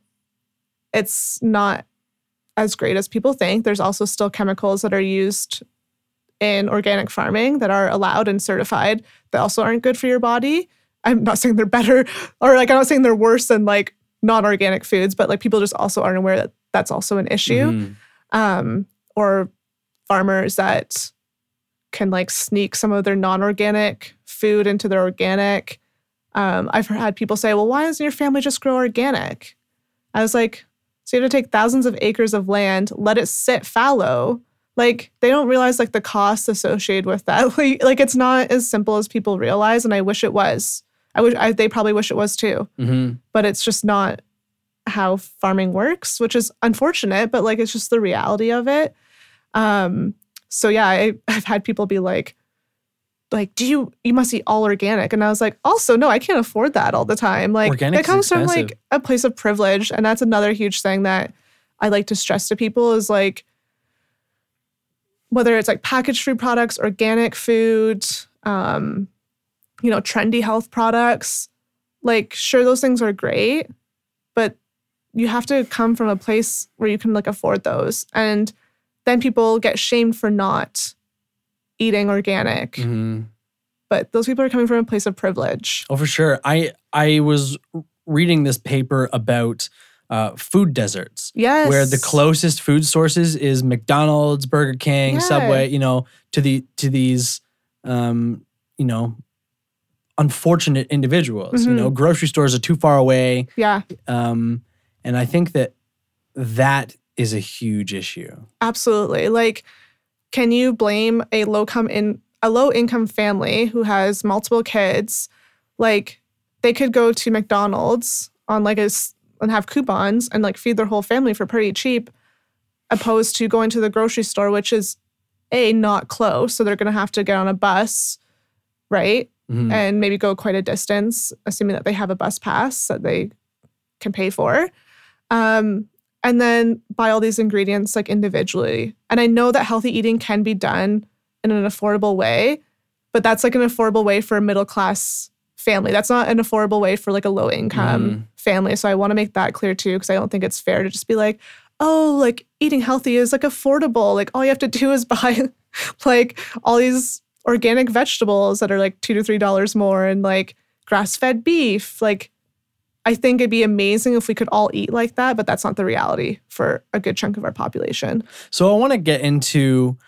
it's not as great as people think. There's also still chemicals that are used in organic farming that are allowed and certified that also aren't good for your body. I'm not saying they're better or like I'm not saying they're worse than like non-organic foods, but like people just also aren't aware that that's also an issue Mhm. um, or farmers that can like sneak some of their non-organic food into their organic. Um, I've had people say, "Well, why doesn't your family just grow organic?" I was like, "So you have to take thousands of acres of land, let it sit fallow." Like they don't realize like the costs associated with that. Like, like it's not as simple as people realize, and I wish it was. I wish I, they probably wish it was too Mhm. but it's just not how farming works, which is unfortunate, but like it's just the reality of it. Um, so yeah, I, I've had people be like, like, do you you must eat all organic? And I was like, also, no, I can't afford that all the time. Like Organic's it comes from like a place of privilege. And that's another huge thing that I like to stress to people is like whether it's like packaged food products, organic food, um, you know, trendy health products, like sure those things are great, but you have to come from a place where you can like afford those. And then people get shamed for not eating organic. Mhm. But those people are coming from a place of privilege. Oh, for sure. I I was reading this paper about uh, food deserts. Yes. where the closest food sources is McDonald's, Burger King, Yeah. Subway, you know, to the to these um, you know, unfortunate individuals. You Mhm. know, grocery stores are too far away. Yeah, Um, and I think that that is a huge issue. absolutely. Like, can you blame a low come in a low income family who has multiple kids? Like, they could go to McDonald's on like a s- and have coupons and like feed their whole family for pretty cheap, opposed to going to the grocery store, which is a not close, so they're gonna have to get on a bus, right? Mhm. and maybe go quite a distance, assuming that they have a bus pass that they can pay for. Um, and then buy all these ingredients like individually. And I know that healthy eating can be done in an affordable way, but that's like an affordable way for a middle class family. That's not an affordable way for like a low income Mhm. family. So I want to make that clear too, because I don't think it's fair to just be like, oh, like eating healthy is like affordable. Like all you have to do is buy like all these organic vegetables that are like two to three dollars more and like grass fed beef. Like I think it'd be amazing if we could all eat like that, but that's not the reality for a good chunk of our population. So I want to get into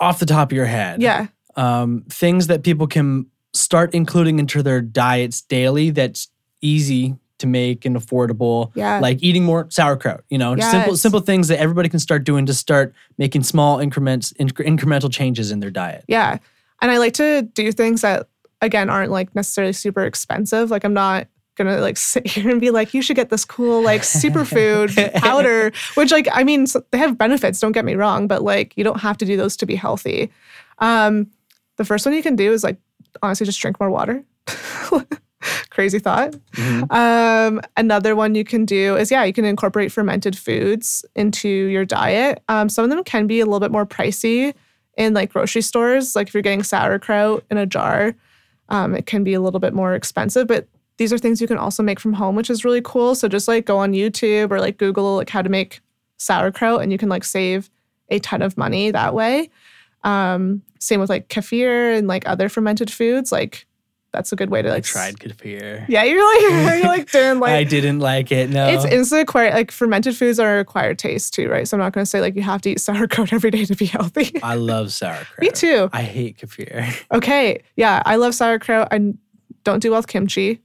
off the top of your head. Yeah. um, things that people can start including into their diets daily that's easy to make and affordable. Yeah. Like eating more sauerkraut, you know, simple Yes. simple things that everybody can start doing to start making small increments inc- incremental changes in their diet. Yeah. And I like to do things that again aren't like necessarily super expensive. Like I'm not gonna like sit here and be like, you should get this cool like superfood powder, which like I mean they have benefits, don't get me wrong, but like you don't have to do those to be healthy. Um, the first one you can do is like honestly just drink more water. Crazy thought. Um, another one you can do is yeah, you can incorporate fermented foods into your diet. Um, some of them can be a little bit more pricey in like grocery stores. Like if you're getting sauerkraut in a jar, um, it can be a little bit more expensive. But these are things you can also make from home, which is really cool. So just like go on YouTube or like Google like how to make sauerkraut, and you can like save a ton of money that way. Um, same with like kefir and like other fermented foods. Like that's a good way to I like s- tried kefir. Yeah, you're like you're like doing like I didn't like it. No. it's instant acquired like fermented foods are acquired taste too, right? So I'm not gonna say like you have to eat sauerkraut every day to be healthy. I love sauerkraut. Me too. I hate kefir. Okay. Yeah, I love sauerkraut. I don't do well with kimchi.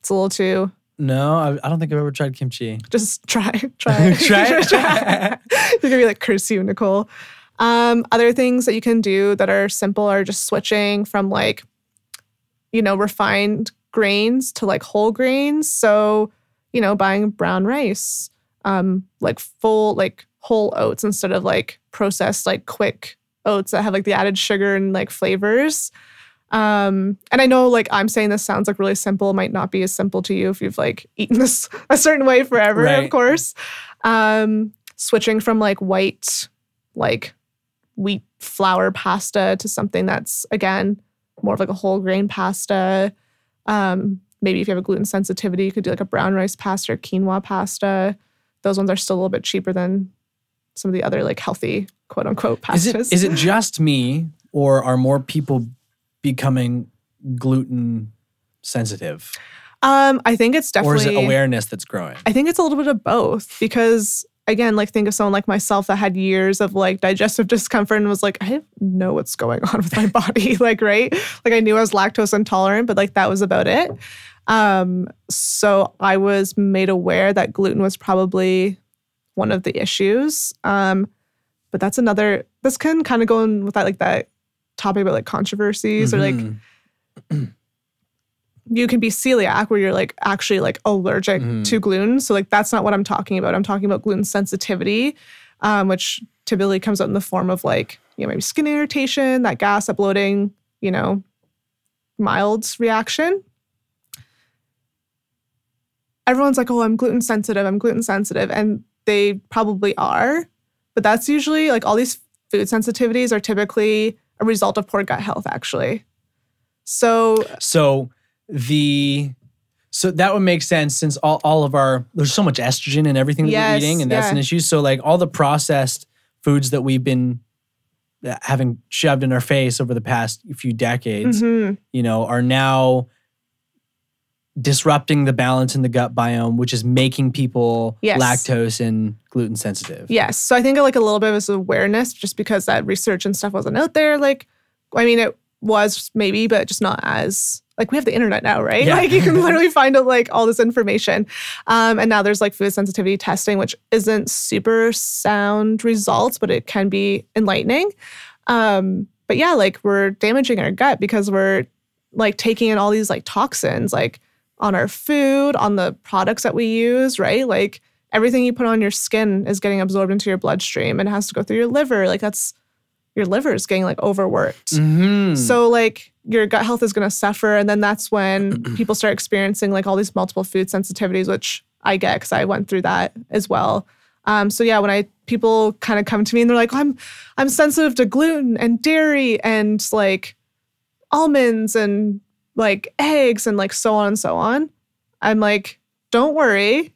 It's a little too No, I, I don't think I've ever tried kimchi. just try, try, Try it? try. You're gonna be like curse you, Nicole. Um, other things that you can do that are simple are just switching from like, you know, refined grains to like whole grains. So, you know, buying brown rice, um, like full like whole oats instead of like processed like quick oats that have like the added sugar and like flavors. Um, and I know like I'm saying this sounds like really simple, might not be as simple to you if you've like eaten this a certain way forever, Right. of course. Um, switching from like white, like wheat flour pasta to something that's again more of like a whole grain pasta. Um, maybe if you have a gluten sensitivity, you could do like a brown rice pasta or quinoa pasta. Those ones are still a little bit cheaper than some of the other like healthy quote unquote pastas. Is it is it just me or are more people becoming gluten sensitive? Um, I think it's definitely or is it awareness that's growing? I think it's a little bit of both because again, like think of someone like myself that had years of like digestive discomfort and was like, I know what's going on with my body. like, right? Like I knew I was lactose intolerant, but like that was about it. Um, so I was made aware that gluten was probably one of the issues. Um, but that's another this can kind of go in with that like that topic about like controversies or like Mhm. you can be celiac where you're like actually like allergic Mhm. to gluten. So like that's not what I'm talking about. I'm talking about gluten sensitivity, um, which typically comes out in the form of like you know maybe skin irritation, that gas, that bloating, you know, mild reaction. Everyone's like, oh, I'm gluten sensitive. I'm gluten sensitive, and they probably are, but that's usually like all these food sensitivities are typically a result of poor gut health, actually. So So the so that would make sense since all, all of our there's so much estrogen in everything that we're eating and that's an issue. So like all the processed foods that we've been having shoved in our face over the past few decades, mhm. you know, are now disrupting the balance in the gut biome, which is making people Yes. lactose and gluten sensitive. Yes. So I think like a little bit of this awareness just because that research and stuff wasn't out there. Like, I mean, it was maybe, but just not as like we have the internet now, right? Yeah. Like you can literally find out like all this information. Um, and now there's like food sensitivity testing, which isn't super sound results, but it can be enlightening. Um, but yeah, like we're damaging our gut because we're like taking in all these like toxins, like on our food, on the products that we use, right? Like everything you put on your skin is getting absorbed into your bloodstream and has to go through your liver. Like that's your liver is getting like overworked. Mhm. So like your gut health is going to suffer, and then that's when people start experiencing like all these multiple food sensitivities, which I get because I went through that as well. Um, so yeah, when I people kind of come to me and they're like, I'm I'm sensitive to gluten and dairy and like almonds and like eggs and like so on and so on. I'm like, don't worry.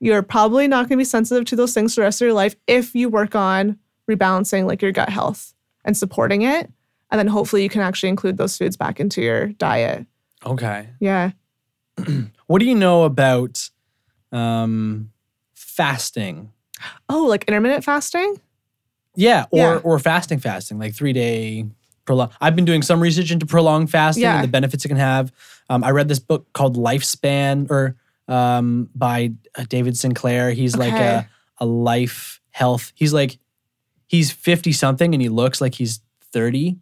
You're probably not going to be sensitive to those things for the rest of your life if you work on rebalancing like your gut health and supporting it. And then hopefully you can actually include those foods back into your diet. okay. Yeah. What do you know about um, fasting? Oh, like intermittent fasting? Yeah, or Yeah. or fasting, fasting like three day prolong. I've been doing some research into prolonged fasting Yeah. and the benefits it can have. Um, I read this book called Lifespan, or um, by uh, David Sinclair. He's like a a life health. He's like he's fifty something, and he looks like he's thirty.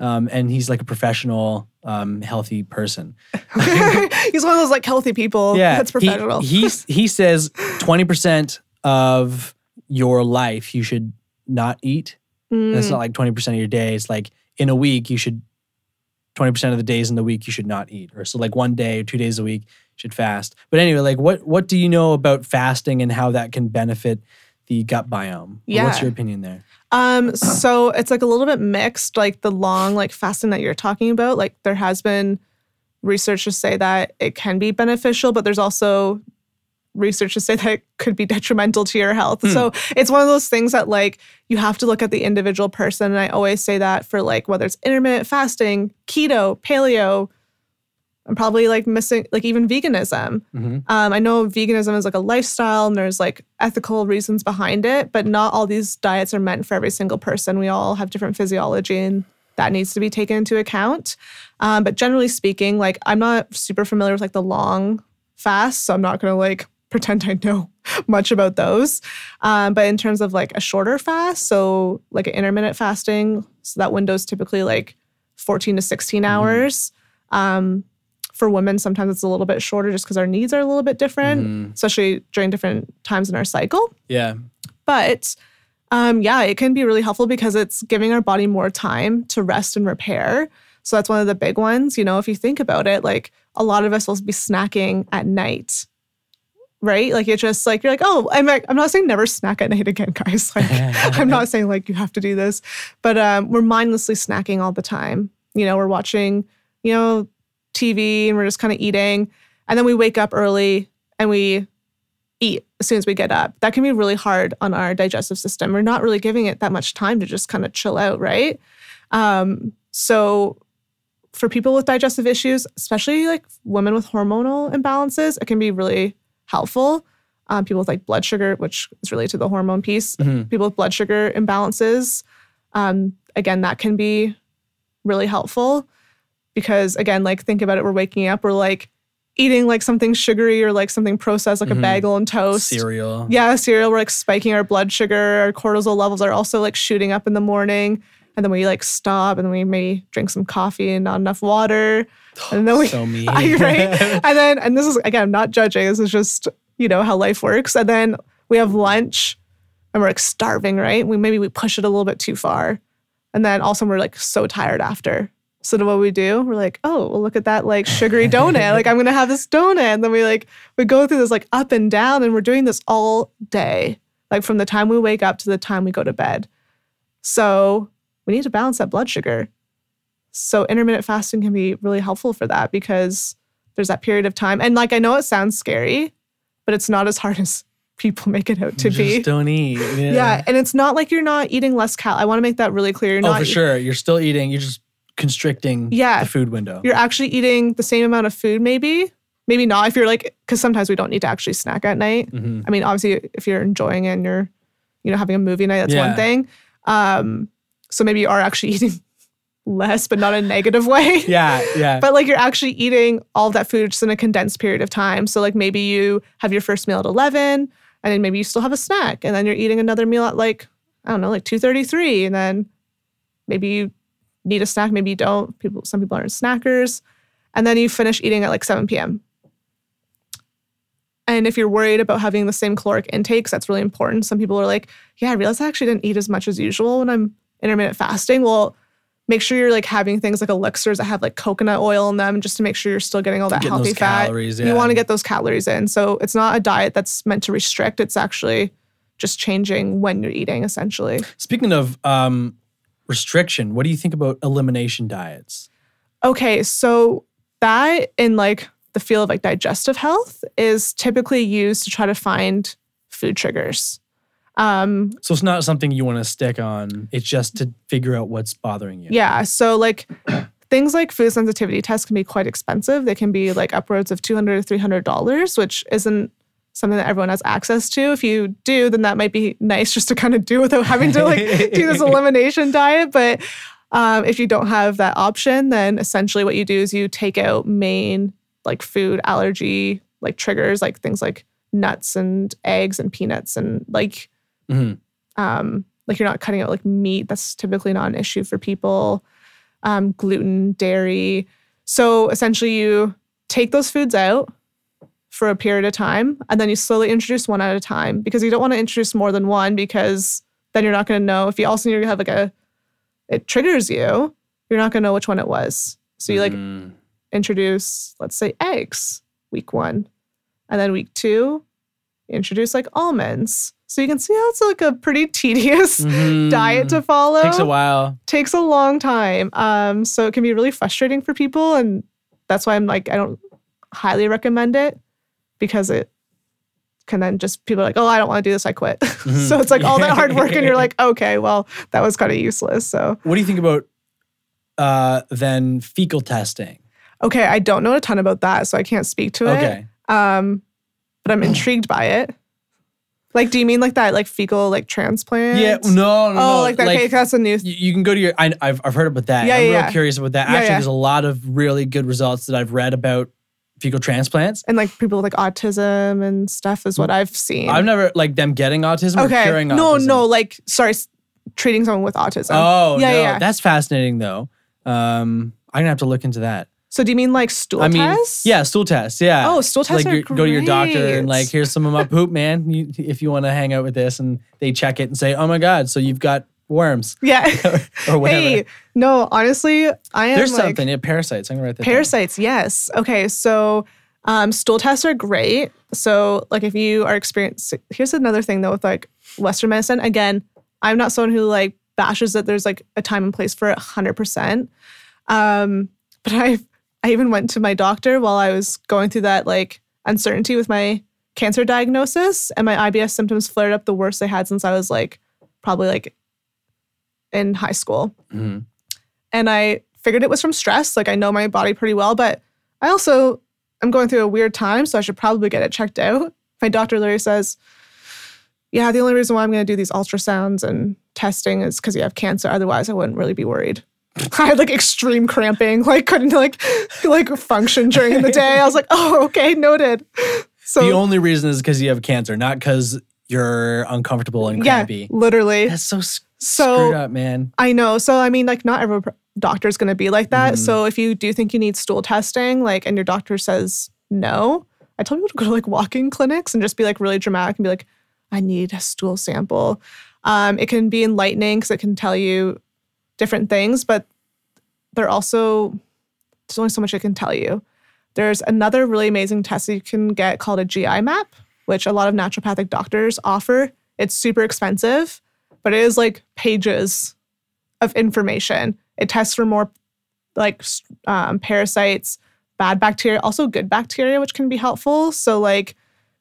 Um, and he's like a professional, um, healthy person. He's one of those like healthy people. Yeah, that's he- professional. He, he says twenty percent of your life you should not eat. Mm. not like twenty percent of your day. It's like in a week you should twenty percent of the days in the week you should not eat, or so like one day or two days a week should fast. But anyway, like what what do you know about fasting and how that can benefit the gut biome? Yeah. What's your opinion there? Um, so it's like a little bit mixed, like the long like fasting that you're talking about. Like there has been research to say that it can be beneficial, but there's also research to say that it could be detrimental to your health. Hmm. So it's one of those things that like you have to look at the individual person. And I always say that for like whether it's intermittent fasting, keto, paleo, I'm probably like missing like even veganism. Mm-hmm. Um, I know veganism is like a lifestyle and there's like ethical reasons behind it, but not all these diets are meant for every single person. We all have different physiology and that needs to be taken into account. Um, but generally speaking, like I'm not super familiar with like the long fasts, so I'm not gonna like pretend I know much about those. Um, but in terms of like a shorter fast, so like an intermittent fasting, so that window is typically like 14 to 16 hours. Um, for women, sometimes it's a little bit shorter just because our needs are a little bit different, Mhm. especially during different times in our cycle. Yeah. But um, yeah, it can be really helpful because it's giving our body more time to rest and repair. So that's one of the big ones. You know, if you think about it, like a lot of us will be snacking at night, right? Like it's just like you're like, oh, I'm like, I'm not saying never snack at night again, guys. Like I'm not saying like you have to do this, but um, we're mindlessly snacking all the time. You know, we're watching, you know, TV and we're just kind of eating, and then we wake up early and we eat as soon as we get up. That can be really hard on our digestive system. We're not really giving it that much time to just kind of chill out, right? Um, so for people with digestive issues, especially like women with hormonal imbalances, it can be really helpful. Um, people with like blood sugar, which is related to the hormone piece, Mhm. people with blood sugar imbalances, um, again, that can be really helpful because again, like think about it, we're waking up, we're like eating like something sugary or like something processed, like Mhm. a bagel and toast. Cereal. Yeah, cereal. We're like spiking our blood sugar. Our cortisol levels are also like shooting up in the morning. And then we like stop and then we may drink some coffee and not enough water. And then we, so me. right? And then, and this is again, I'm not judging. This is just, you know, how life works. And then we have lunch and we're like starving, right? We maybe we push it a little bit too far. And then also we're like so tired after. So then what we do, we're like, oh, well, look at that like sugary donut. like I'm gonna have this donut. And then we like we go through this like up and down, and we're doing this all day, like from the time we wake up to the time we go to bed. So we need to balance that blood sugar. So intermittent fasting can be really helpful for that because there's that period of time. And like I know it sounds scary, but it's not as hard as people make it out to Just be. don't eat. Yeah. Yeah. And it's not like you're not eating less cal. I want to make that really clear. You're oh, not for sure. You're still eating. You're just constricting Yeah. the food window. you're actually eating the same amount of food, maybe. Maybe not if you're like, because sometimes we don't need to actually snack at night. Mhm. I mean, obviously, if you're enjoying it and you're, you know, having a movie night, that's Yeah. one thing. Um, so maybe you are actually eating less, but not in a negative way. Yeah, yeah. But like you're actually eating all that food just in a condensed period of time. So like maybe you have your first meal at 11 and then maybe you still have a snack and then you're eating another meal at like, I don't know, like 2.33 and then maybe you need a snack, maybe you don't. People, some people aren't snackers. And then you finish eating at like 7 p.m. And if you're worried about having the same caloric intakes, that's really important. Some people are like, yeah, I realized I actually didn't eat as much as usual when I'm intermittent fasting. Well, make sure you're like having things like elixirs that have like coconut oil in them just to make sure you're still getting all that Getting healthy fat. calories, You want to get those calories in. So it's not a diet that's meant to restrict, it's actually just changing when you're eating essentially. Speaking of um, restriction, what do you think about elimination diets? Okay, so that in like the field of like digestive health is typically used to try to find food triggers. Um, So it's not something you want to stick on. It's just to figure out what's bothering you. Yeah. So like things like food sensitivity tests can be quite expensive. They can be like upwards of 200 to $300, which isn't something that everyone has access to. If you do, then that might be nice just to kind of do without having to like do this elimination diet. But Um, if you don't have that option, then essentially what you do is you take out main like food allergy like triggers, like things like nuts and eggs and peanuts and like hmm um, like you're not cutting out like meat. That's typically not an issue for people. Um, gluten, dairy. So essentially, you take those foods out for a period of time, and then you slowly introduce one at a time because you don't want to introduce more than one because then you're not going to know if you also you have like a it triggers you. You're not going to know which one it was. So you like Mm. introduce, let's say, eggs week one. And then week two, introduce like almonds. So you can see how it's like a pretty tedious Mhm. diet to follow. Takes a while. Takes a long time. Um, so it can be really frustrating for people. And that's why I'm like, I don't highly recommend it because it can then just people are like, oh, I don't want to do this, I quit. Mhm. so it's like all that hard work, and you're like, okay, well, that was kind of useless. So What do you think about uh, then fecal testing? okay, I don't know a ton about that, so I can't speak to it. Okay. Um, but I'm intrigued by it. Like, do you mean like that, like fecal, like transplant? Yeah. No. No. Oh, no. like that. okay, that's a new. you, you can go to your. I, I've I've heard about that. Yeah, I'm yeah, real yeah. curious about that. Yeah, Actually, there's a lot of really good results that I've read about fecal transplants. and like people with like autism and stuff is what I've seen. I've never like them getting autism or okay. curing No, autism. no, like sorry, treating someone with autism. Oh, Yeah, no. yeah. That's fascinating though. Um, I'm gonna have to look into that. so do you mean like stool I mean, tests? yeah, stool tests. Yeah. Oh, stool tests like are you go to your doctor and like, here's some of my poop, man. You, if you want to hang out with this, and they check it and say, oh my god, so you've got worms Yeah. or whatever. hey, no, honestly, I am There's like, something. Yeah, parasites. I'm gonna write that. down. Parasites, yes. Okay, so um, stool tests are great. So, like, if you are experiencing, here's another thing though with like Western medicine. Again, I'm not someone who like bashes that there's like a time and place for it 100%. Um, but I, I even went to my doctor while I was going through that like uncertainty with my cancer diagnosis, and my IBS symptoms flared up the worst they had since I was like probably like in high school Mhm. and I figured it was from stress. Like I know my body pretty well, but I also am going through a weird time, so I should probably get it checked out. My doctor literally says, "Yeah, the only reason why I'm going to do these ultrasounds and testing is because you have cancer. Otherwise, I wouldn't really be worried." I had like extreme cramping, like couldn't like like function during the day. I was like, "Oh, okay, noted." So the only reason is because you have cancer, not because you're uncomfortable and yeah, literally. That's so s- So- screwed up, man. I know. So I mean, like, not every doctor is going to be like that. Mhm. So if you do think you need stool testing, like, and your doctor says no, I tell people to go to like walk-in clinics and just be like really dramatic and be like, I need a stool sample. Um, it can be enlightening because it can tell you different things, but they're also there's only so much it can tell you. There's another really amazing test that you can get called a GI map, which a lot of naturopathic doctors offer. It's super expensive, but it is like pages of information. It tests for more like um, parasites, bad bacteria, also good bacteria, which can be helpful. So like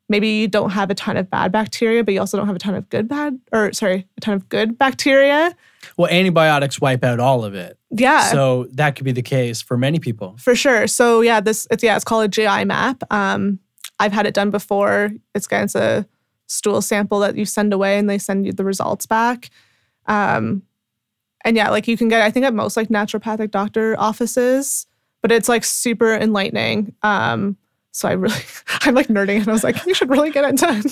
maybe you don't have a ton of bad bacteria, but you also don't have a ton of good bad or sorry, a ton of good bacteria. Well, antibiotics wipe out all of it. Yeah. So that could be the case for many people. For sure. So yeah, this it's yeah, it's called a GI map. Um, I've had it done before. It's again, it's a stool sample that you send away, and they send you the results back. Um, and yeah, like you can get, I think at most like naturopathic doctor offices, but it's like super enlightening. Um, so I really, I'm like nerding, and I was like, you should really get it done.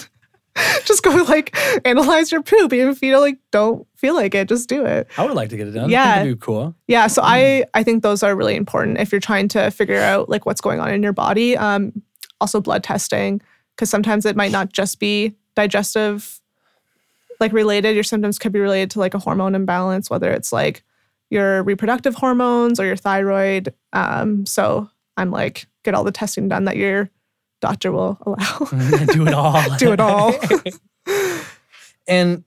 just go like analyze your poop, even if you don't like don't feel like it, just do it. I would like to get it done. Yeah. that'd be cool. Yeah, so I I think those are really important if you're trying to figure out like what's going on in your body. Um, also blood testing because sometimes it might not just be digestive like related. Your symptoms could be related to like a hormone imbalance, whether it's like your reproductive hormones or your thyroid. Um, so I'm like get all the testing done that your doctor will allow. do it all. Do it all. and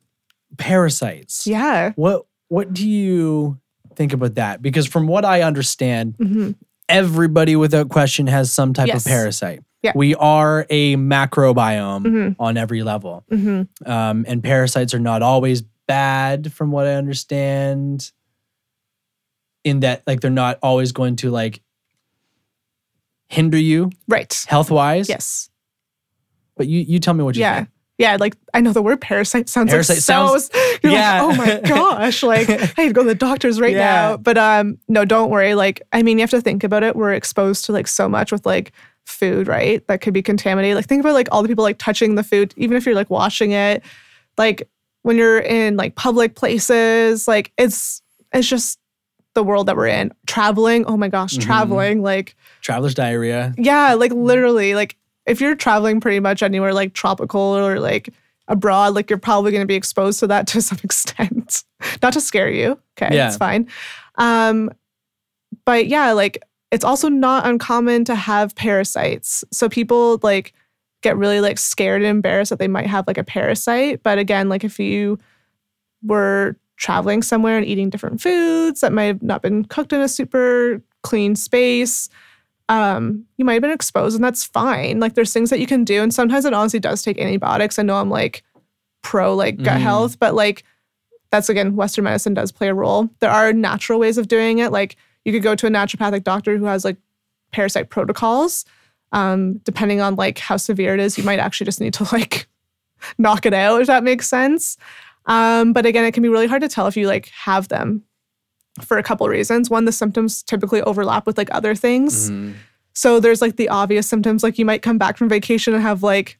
parasites. yeah. What what do you think about that? Because from what I understand, hmm everybody without question has some type Yes. of parasite. Yeah. We are a macrobiome Mhm. on every level. hmm Um, and parasites are not always bad from what I understand. In that like they're not always going to like hinder you Right. health wise. Yes. But you you tell me what you Yeah. think. Yeah, like I know the word parasite sounds Parasite like so. sounds- you're yeah. like, oh my gosh, like I need to go to the doctors right Yeah. now. But um, no, don't worry. Like, I mean, you have to think about it. We're exposed to like so much with like food, right? That could be contaminated. Like, think about like all the people like touching the food, even if you're like washing it. Like when you're in like public places, like it's it's just the world that we're in. Traveling, oh my gosh, Mhm. traveling, like Traveler's diarrhea. yeah, like literally, like if you're traveling pretty much anywhere like tropical or like abroad, like you're probably going to be exposed to that to some extent. Not to scare you, okay, Yeah. it's fine. Um, but yeah, like it's also not uncommon to have parasites. So people like get really like scared and embarrassed that they might have like a parasite. But again, like if you were traveling somewhere and eating different foods that might have not been cooked in a super clean space, um, you might have been exposed, and that's fine. Like there's things that you can do, and sometimes it honestly does take antibiotics. I know I'm like pro like gut Mhm. health, but like that's again Western medicine does play a role. There are natural ways of doing it. Like you could go to a naturopathic doctor who has like parasite protocols. Um, depending on like how severe it is, you might actually just need to like knock it out if that makes sense. Um, but again, it can be really hard to tell if you like have them for a couple reasons. One, the symptoms typically overlap with like other things. Mhm. So there's like the obvious symptoms, like you might come back from vacation and have like,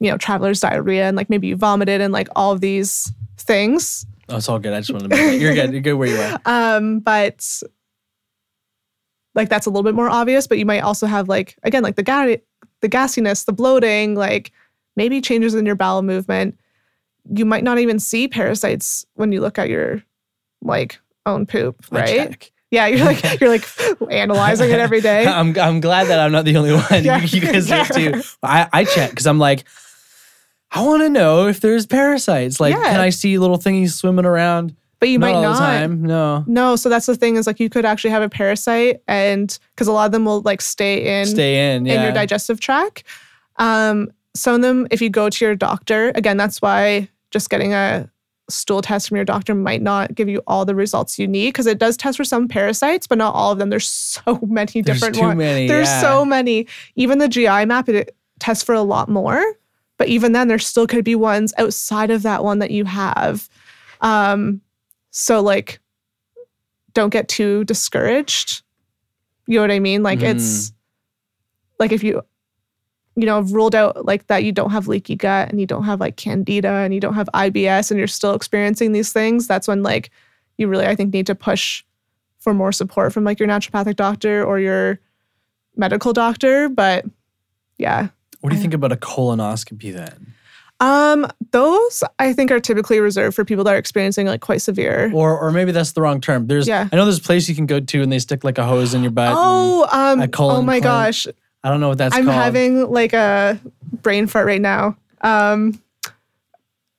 you know, traveler's diarrhea and like maybe you vomited and like all of these things. Oh, it's all good. I just wanted to make You're good. You're good where you are. Um, but like that's a little bit more obvious, but you might also have like again like the ga- the gassiness, the bloating, like maybe changes in your bowel movement. You might not even see parasites when you look at your like own poop, right? Yeah, you're like you're like analyzing it every day. I'm, I'm glad that I'm not the only one. Yeah. You, guys Yeah. too. I, I check because I'm like, I want to know if there's parasites. Like, Yeah. can I see little thingies swimming around? But you not might all not. the time. No. No, so that's the thing is like you could actually have a parasite and because a lot of them will like stay in Stay in. Yeah. in your digestive tract. Um, some of them, if you go to your doctor, again, that's why just getting a stool test from your doctor might not give you all the results you need because it does test for some parasites, but not all of them. There's so many There's different too ones. many. There's yeah. so many. Even the GI map, it tests for a lot more. But even then, there still could be ones outside of that one that you have. Um, so like, don't get too discouraged. You know what I mean? Like Mhm. it's like if you, you know, have ruled out like that you don't have leaky gut and you don't have like candida and you don't have IBS and you're still experiencing these things, that's when like you really I think need to push for more support from like your naturopathic doctor or your medical doctor. But yeah. What do you think about a colonoscopy then? Um, those I think are typically reserved for people that are experiencing like quite severe. Or or maybe that's the wrong term. There's Yeah. I know there's a place you can go to and they stick like a hose in your butt. Oh, um, oh my gosh. I don't know what that's I'm called. having like a brain fart right now. Um,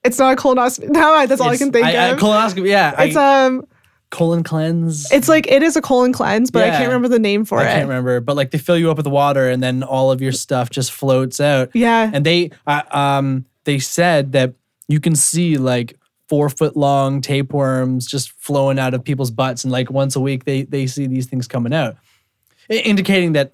it's not a colonoscopy. No, that's all I can think I- of. colonoscopy. Yeah. it's I, um, colon cleanse. it's like it is a colon cleanse, but I can't remember the name for I it. I can't remember, but like they fill you up with water and then all of your stuff just floats out. Yeah, And they uh, um they said that you can see like four foot long tapeworms just flowing out of people's butts, and like once a week they they see these things coming out, indicating that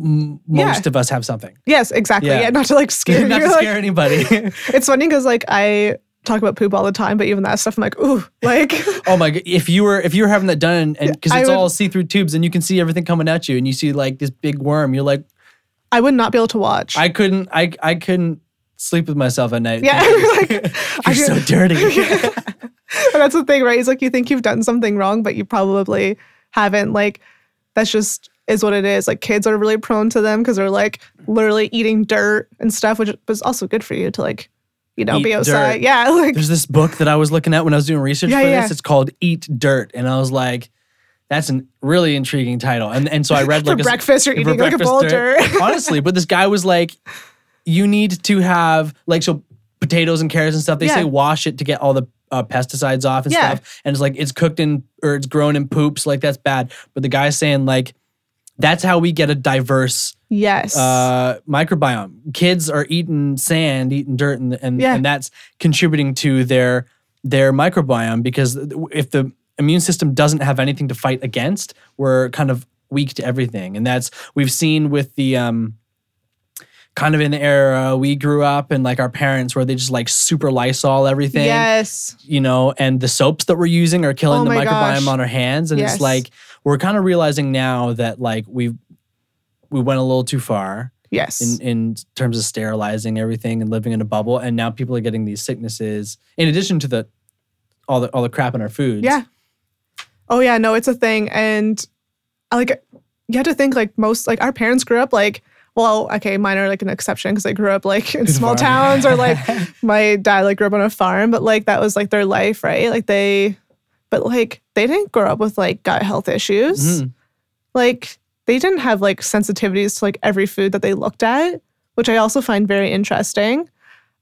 m- Yeah. most of us have something. yes, exactly. Yeah. Yeah, not to like scare Not to like- scare anybody. it's funny because like I talk about poop all the time, but even that stuff, I'm like, ooh, like oh my god! If you were if you were having that done, and because it's would- all see through tubes, and you can see everything coming at you, and you see like this big worm, you're like, I would not be able to watch. I couldn't, I I couldn't sleep with myself at night. Yeah, like, you're I so could- dirty. And that's the thing, right? It's like you think you've done something wrong, but you probably haven't. Like that's just is what it is. Like kids are really prone to them because they're like literally eating dirt and stuff, which was also good for you to like, you know, Eat be outside. dirt. Yeah, like There's this book that I was looking at when I was doing research Yeah, for yeah. this. It's called Eat Dirt, and I was like, that's a really intriguing title. And and so I read like a, breakfast you're eating like a boulder. Honestly, but this guy was like, you need to have like so potatoes and carrots and stuff. They Yeah. say wash it to get all the uh, pesticides off and Yeah. stuff. And it's like it's cooked in or it's grown in poops. Like that's bad. But the guy's saying like that's how we get a diverse yes. uh, microbiome. Kids are eating sand, eating dirt, and and, Yeah. and that's contributing to their their microbiome because if the immune system doesn't have anything to fight against, we're kind of weak to everything, and that's we've seen with the um, kind of in the era we grew up and like our parents where they just like super Lysol everything. Yes. You know, and the soaps that we're using are killing Oh the microbiome gosh. on our hands. And Yes. it's like we're kind of realizing now that like we we went a little too far Yes. in, in terms of sterilizing everything and living in a bubble. And now people are getting these sicknesses in addition to the all the all the crap in our foods. Yeah. Oh yeah, no, it's a thing. And like you have to think like most like our parents grew up like well, okay, mine are like an exception because they grew up like in small towns or like my dad like grew up on a farm, but like that was like their life, right? Like they but like they didn't grow up with like gut health issues. Mhm. Like they didn't have like sensitivities to like every food that they looked at, which I also find very interesting.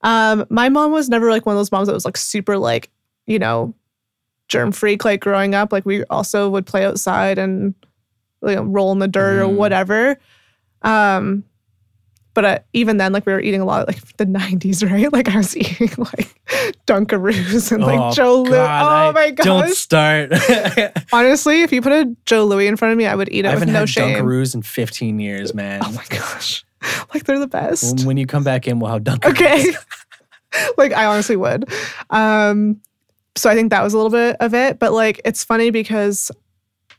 Um, my mom was never like one of those moms that was like super like, you know, germ freak like growing up. Like we also would play outside and you know, roll in the dirt or Mhm. whatever. Um, but uh, even then, like we were eating a lot of like the '90s, right? Like I was eating like Dunkaroos and like Oh, Joe Louis. Oh I- my god! Don't start. Honestly, if you put a Joe Louis in front of me, I would eat it with haven't no had shame. Dunkaroos in 15 years, man. Oh my gosh. Like they're the best. when, when you come back in, we'll have Dunkaroos. Okay. like I honestly would. Um so I think that was a little bit of it, but like it's funny because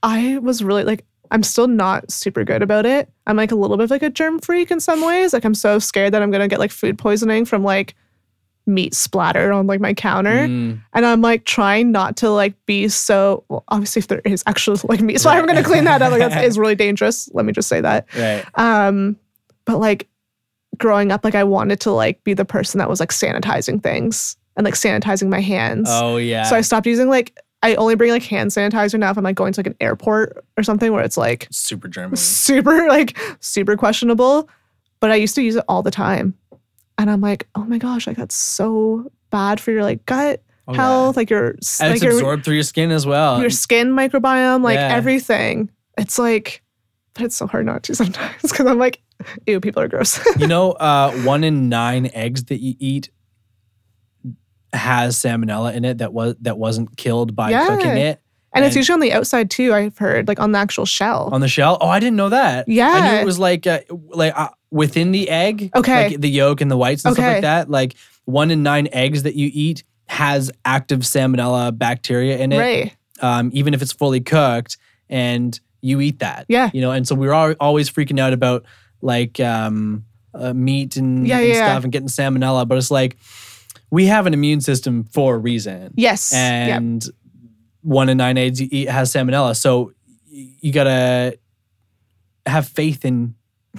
I was really like I'm still not super good about it. I'm like a little bit of like a germ freak in some ways. Like I'm so scared that I'm going to get like food poisoning from like meat splattered on like my counter. Mm, And I'm like trying not to like be so well, obviously if there is actually like meat splattered, I'm going to clean that up. Like that is really dangerous. Let me just say that. right. Um, but like growing up, like I wanted to like be the person that was like sanitizing things and like sanitizing my hands. Oh, yeah. So I stopped using like I only bring like hand sanitizer now if I'm like going to like an airport or something where it's like Super German. super like super questionable. But I used to use it all the time. And I'm like, oh my gosh, like that's so bad for your like gut Oh, yeah. health, like your And like it's your, absorbed through your skin as well. your skin microbiome, like Yeah. everything. It's like, but it's so hard not to sometimes because I'm like, ew, people are gross. you know, uh, one in nine eggs that you eat has salmonella in it that was that wasn't killed by Yeah. cooking it and it's usually on the outside too. I've heard like on the actual shell. on the shell. Oh, I didn't know that. Yeah, I knew Yeah. it was like uh, like uh, within the egg. Okay. like the yolk and the whites and stuff like that. Like one in nine eggs that you eat has active salmonella bacteria in it. right. um, even if it's fully cooked, and you eat that. Yeah. You know, and so we were al- always freaking out about like um, uh, meat and, Yeah, and yeah, yeah. stuff and getting salmonella, but it's like we have an immune system for a reason. Yes. And one in nine AIDS has salmonella. So you gotta have faith in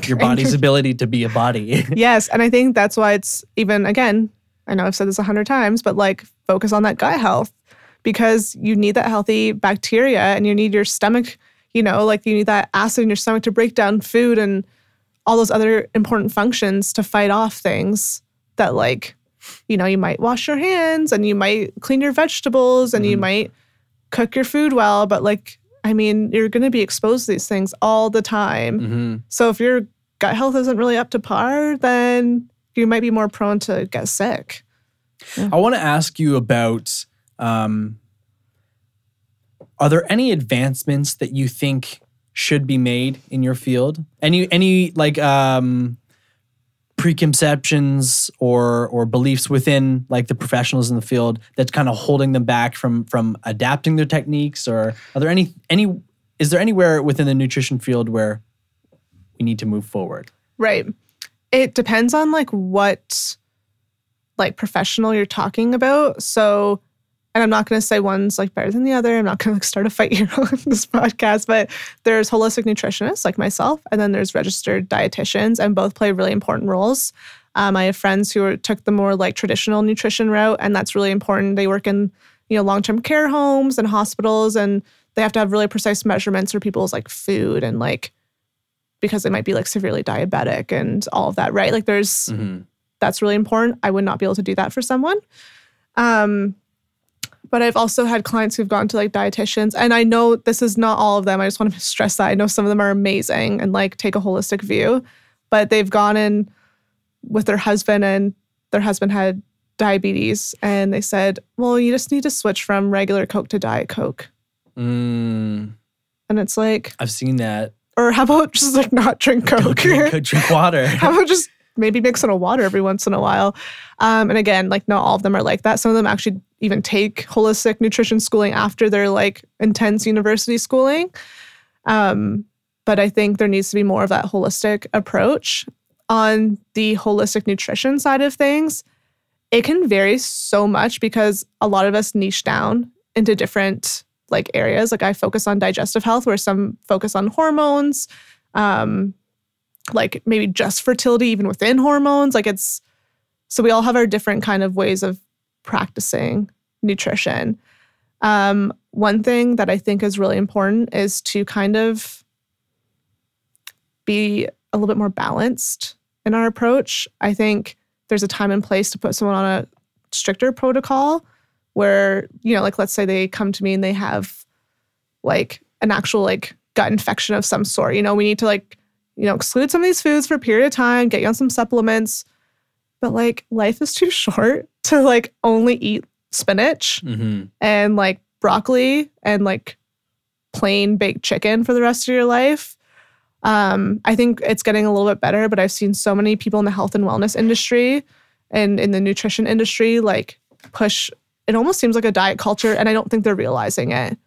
your body's ability to be a body. Yes. And I think that's why it's even, again, I know I've said this a hundred times, but like focus on that gut health because you need that healthy bacteria and you need your stomach, you know, like you need that acid in your stomach to break down food and all those other important functions to fight off things that, like, you know, you might wash your hands and you might clean your vegetables and you Mhm. might cook your food well. But, like, I mean, you're going to be exposed to these things all the time. hmm So if your gut health isn't really up to par, then you might be more prone to get sick. I want to ask you about um, are there any advancements that you think should be made in your field? Any any like um, preconceptions or or beliefs within like the professionals in the field that's kind of holding them back from from adapting their techniques or are there any any is there anywhere within the nutrition field where we need to move forward? Right. It depends on like what like professional you're talking about. So and I'm not going to say one's like better than the other. I'm not going to like start a fight here on this podcast, but there's holistic nutritionists like myself, and then there's registered dietitians, and both play really important roles. Um, I have friends who are, took the more like traditional nutrition route, and that's really important. They work in you know long-term care homes and hospitals, and they have to have really precise measurements for people's like food and like because they might be like severely diabetic and all of that, right? Like there's Mm-hmm. that's really important. I would not be able to do that for someone. Um, but I've also had clients who've gone to like dietitians, and I know this is not all of them. I just want to stress that I know some of them are amazing and like take a holistic view, but they've gone in with their husband, and their husband had diabetes, and they said, "Well, you just need to switch from regular Coke to Diet Coke," Mm, and it's like, I've seen that. or how about just like not drink Coke? drink, drink water. how about just maybe mix in a water every once in a while. Um, and again, like not all of them are like that. Some of them actually even take holistic nutrition schooling after their like intense university schooling. Um, but I think there needs to be more of that holistic approach. On the holistic nutrition side of things, it can vary so much because a lot of us niche down into different like areas. Like I focus on digestive health, where some focus on hormones, um, like maybe just fertility, even within hormones. Like it's so we all have our different kind of ways of practicing nutrition. Um, one thing that I think is really important is to kind of be a little bit more balanced in our approach. I think there's a time and place to put someone on a stricter protocol where, you know, like let's say they come to me and they have like an actual like gut infection of some sort. You know, we need to like, you know, exclude some of these foods for a period of time, get you on some supplements. But like life is too short to like only eat spinach Mm-hmm. and like broccoli and like plain baked chicken for the rest of your life. Um, I think it's getting a little bit better, but I've seen so many people in the health and wellness industry and in the nutrition industry like push it almost seems like a diet culture and I don't think they're realizing it.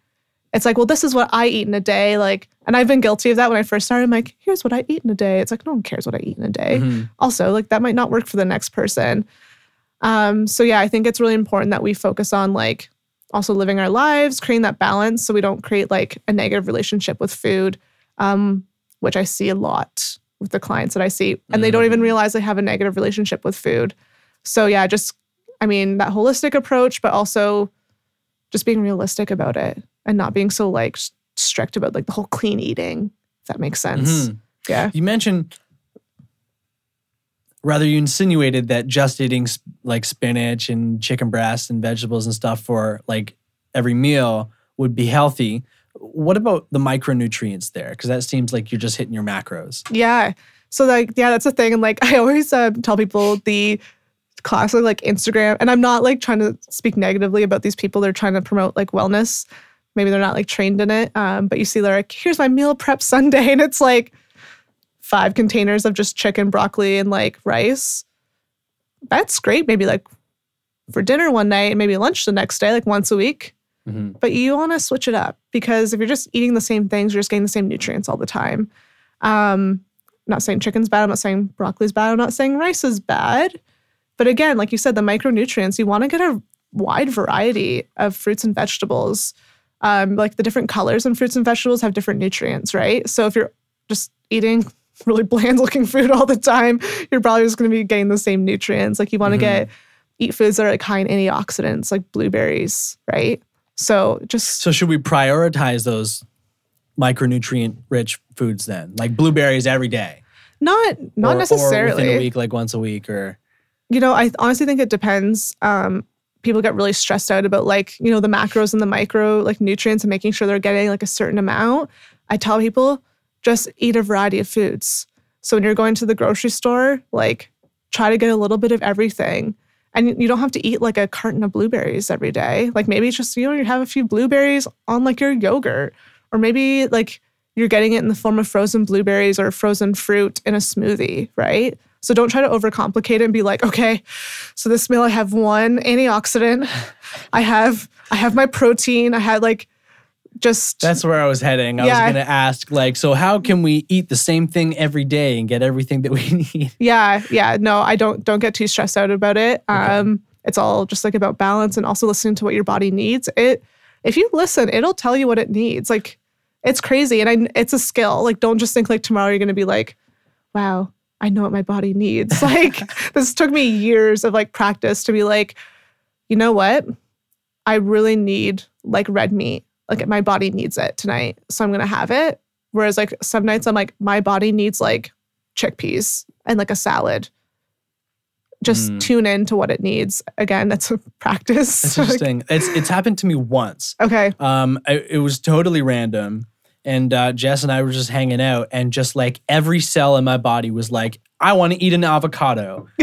It's like, well, this is what I eat in a day. Like, and I've been guilty of that when I first started. I'm like, here's what I eat in a day. It's like, no one cares what I eat in a day Mhm. also like that might not work for the next person um so yeah i think it's really important that we focus on like also living our lives creating that balance so we don't create like a negative relationship with food um which i see a lot with the clients that i see and they don't even Mm. realize they have a negative relationship with food so yeah just i mean that holistic approach but also just being realistic about it and not being so like strict about like the whole clean eating if that makes sense Mhm. yeah You mentioned, rather, you insinuated that just eating like spinach and chicken breast and vegetables and stuff for like every meal would be healthy. What about the micronutrients there? Because that seems like you're just hitting your macros. Yeah. So like yeah, that's the thing. And like I always uh, tell people the classic like Instagram, and I'm not like trying to speak negatively about these people. They're trying to promote like wellness. Maybe they're not like trained in it. Um, but you see, they're like, here's my meal prep Sunday, and it's like five containers of just chicken, broccoli, and like rice. That's great. Maybe like for dinner one night, and maybe lunch the next day, like once a week. Mhm. But you want to switch it up because if you're just eating the same things, you're just getting the same nutrients all the time. Um, I'm not saying chicken's bad. I'm not saying broccoli's bad. I'm not saying rice is bad. But again, like you said, the micronutrients, you want to get a wide variety of fruits and vegetables. Um, like the different colors in fruits and vegetables have different nutrients, right? So if you're just eating really bland looking food all the time, you're probably just going to be getting the same nutrients. Like you want to Mhm. get eat foods that are like high in antioxidants, like blueberries, right? So just So, should we prioritize those micronutrient rich foods then? Like blueberries every day? not not Or- Or necessarily. within a week, like once a week, or you know, I honestly think it depends. Um, people get really stressed out about like, you know, the macros and the micro like nutrients and making sure they're getting like a certain amount. I tell people just eat a variety of foods. So when you're going to the grocery store, like try to get a little bit of everything. And you don't have to eat like a carton of blueberries every day. Like maybe just, you know, you have a few blueberries on like your yogurt. Or maybe like you're getting it in the form of frozen blueberries or frozen fruit in a smoothie, right? So don't try to overcomplicate it and be like, okay, so this meal I have one antioxidant, I have I have my protein, I had like just that's where I was heading. I Yeah. was going to ask, like, so how can we eat the same thing every day and get everything that we need? yeah, yeah. No, I don't don't get too stressed out about it. Um, it's all just like about balance and also listening to what your body needs. It if you listen, it'll tell you what it needs. Like it's crazy and I, it's a skill. Like don't just think like tomorrow you're gonna be like, wow, I know what my body needs. Like this took me years of like practice to be like, you know what? I really need like red meat. Like my body needs it tonight. So I'm gonna have it. Whereas like some nights I'm like, my body needs like chickpeas and like a salad. Just Mm. tune in to what it needs. Again, that's a practice. That's interesting. it's it's happened to me once. okay. Um, I, it was totally random, and uh, Jess and I were just hanging out, and just like every cell in my body was like, I want to eat an avocado,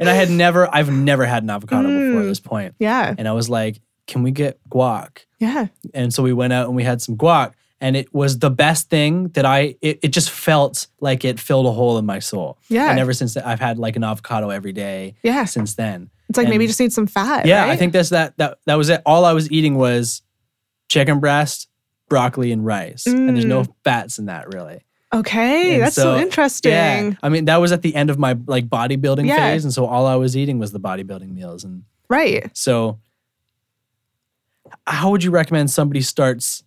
and I had never, I've never had an avocado before Mm. this point, Yeah. and I was like, can we get guac? Yeah. And so we went out and we had some guac, and it was the best thing that I. It, it just felt like it filled a hole in my soul. Yeah. and ever since that, I've had like an avocado every day Yeah. since then. It's like maybe you just need some fat. Yeah, I think that's that. That that was it. All I was eating was chicken breast, broccoli, and rice, and there's no mm. fats in that really. Okay, And that's so, so, interesting. Yeah, I mean that was at the end of my like bodybuilding Yeah. phase, and so all I was eating was the bodybuilding meals, and Right. so how would you recommend somebody starts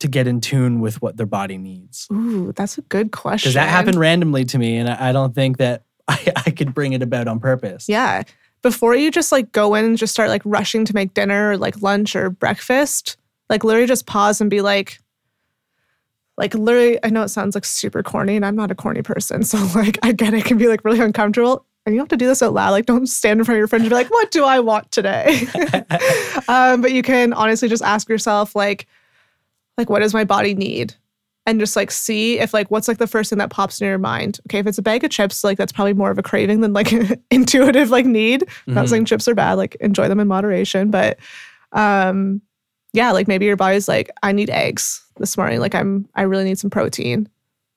to get in tune with what their body needs? Ooh, that's a good question. Because that happened randomly to me, and I, I don't think that I, I could bring it about on purpose. Yeah. Before you just like go in and just start like rushing to make dinner or like lunch or breakfast, like literally just pause and be like, like literally, I know it sounds like super corny and I'm not a corny person. So like I get it can be like really uncomfortable. And you have to do this out loud. Like don't stand in front of your friends and be like, what do I want today? um, but you can honestly just ask yourself like, like what does my body need? and just like see if like what's like the first thing that pops in your mind. Okay, if it's a bag of chips, like that's probably more of a craving than like intuitive like need. Not Mhm. saying chips are bad, like enjoy them in moderation, but um yeah, like maybe your body's like I need eggs this morning, like I'm I really need some protein.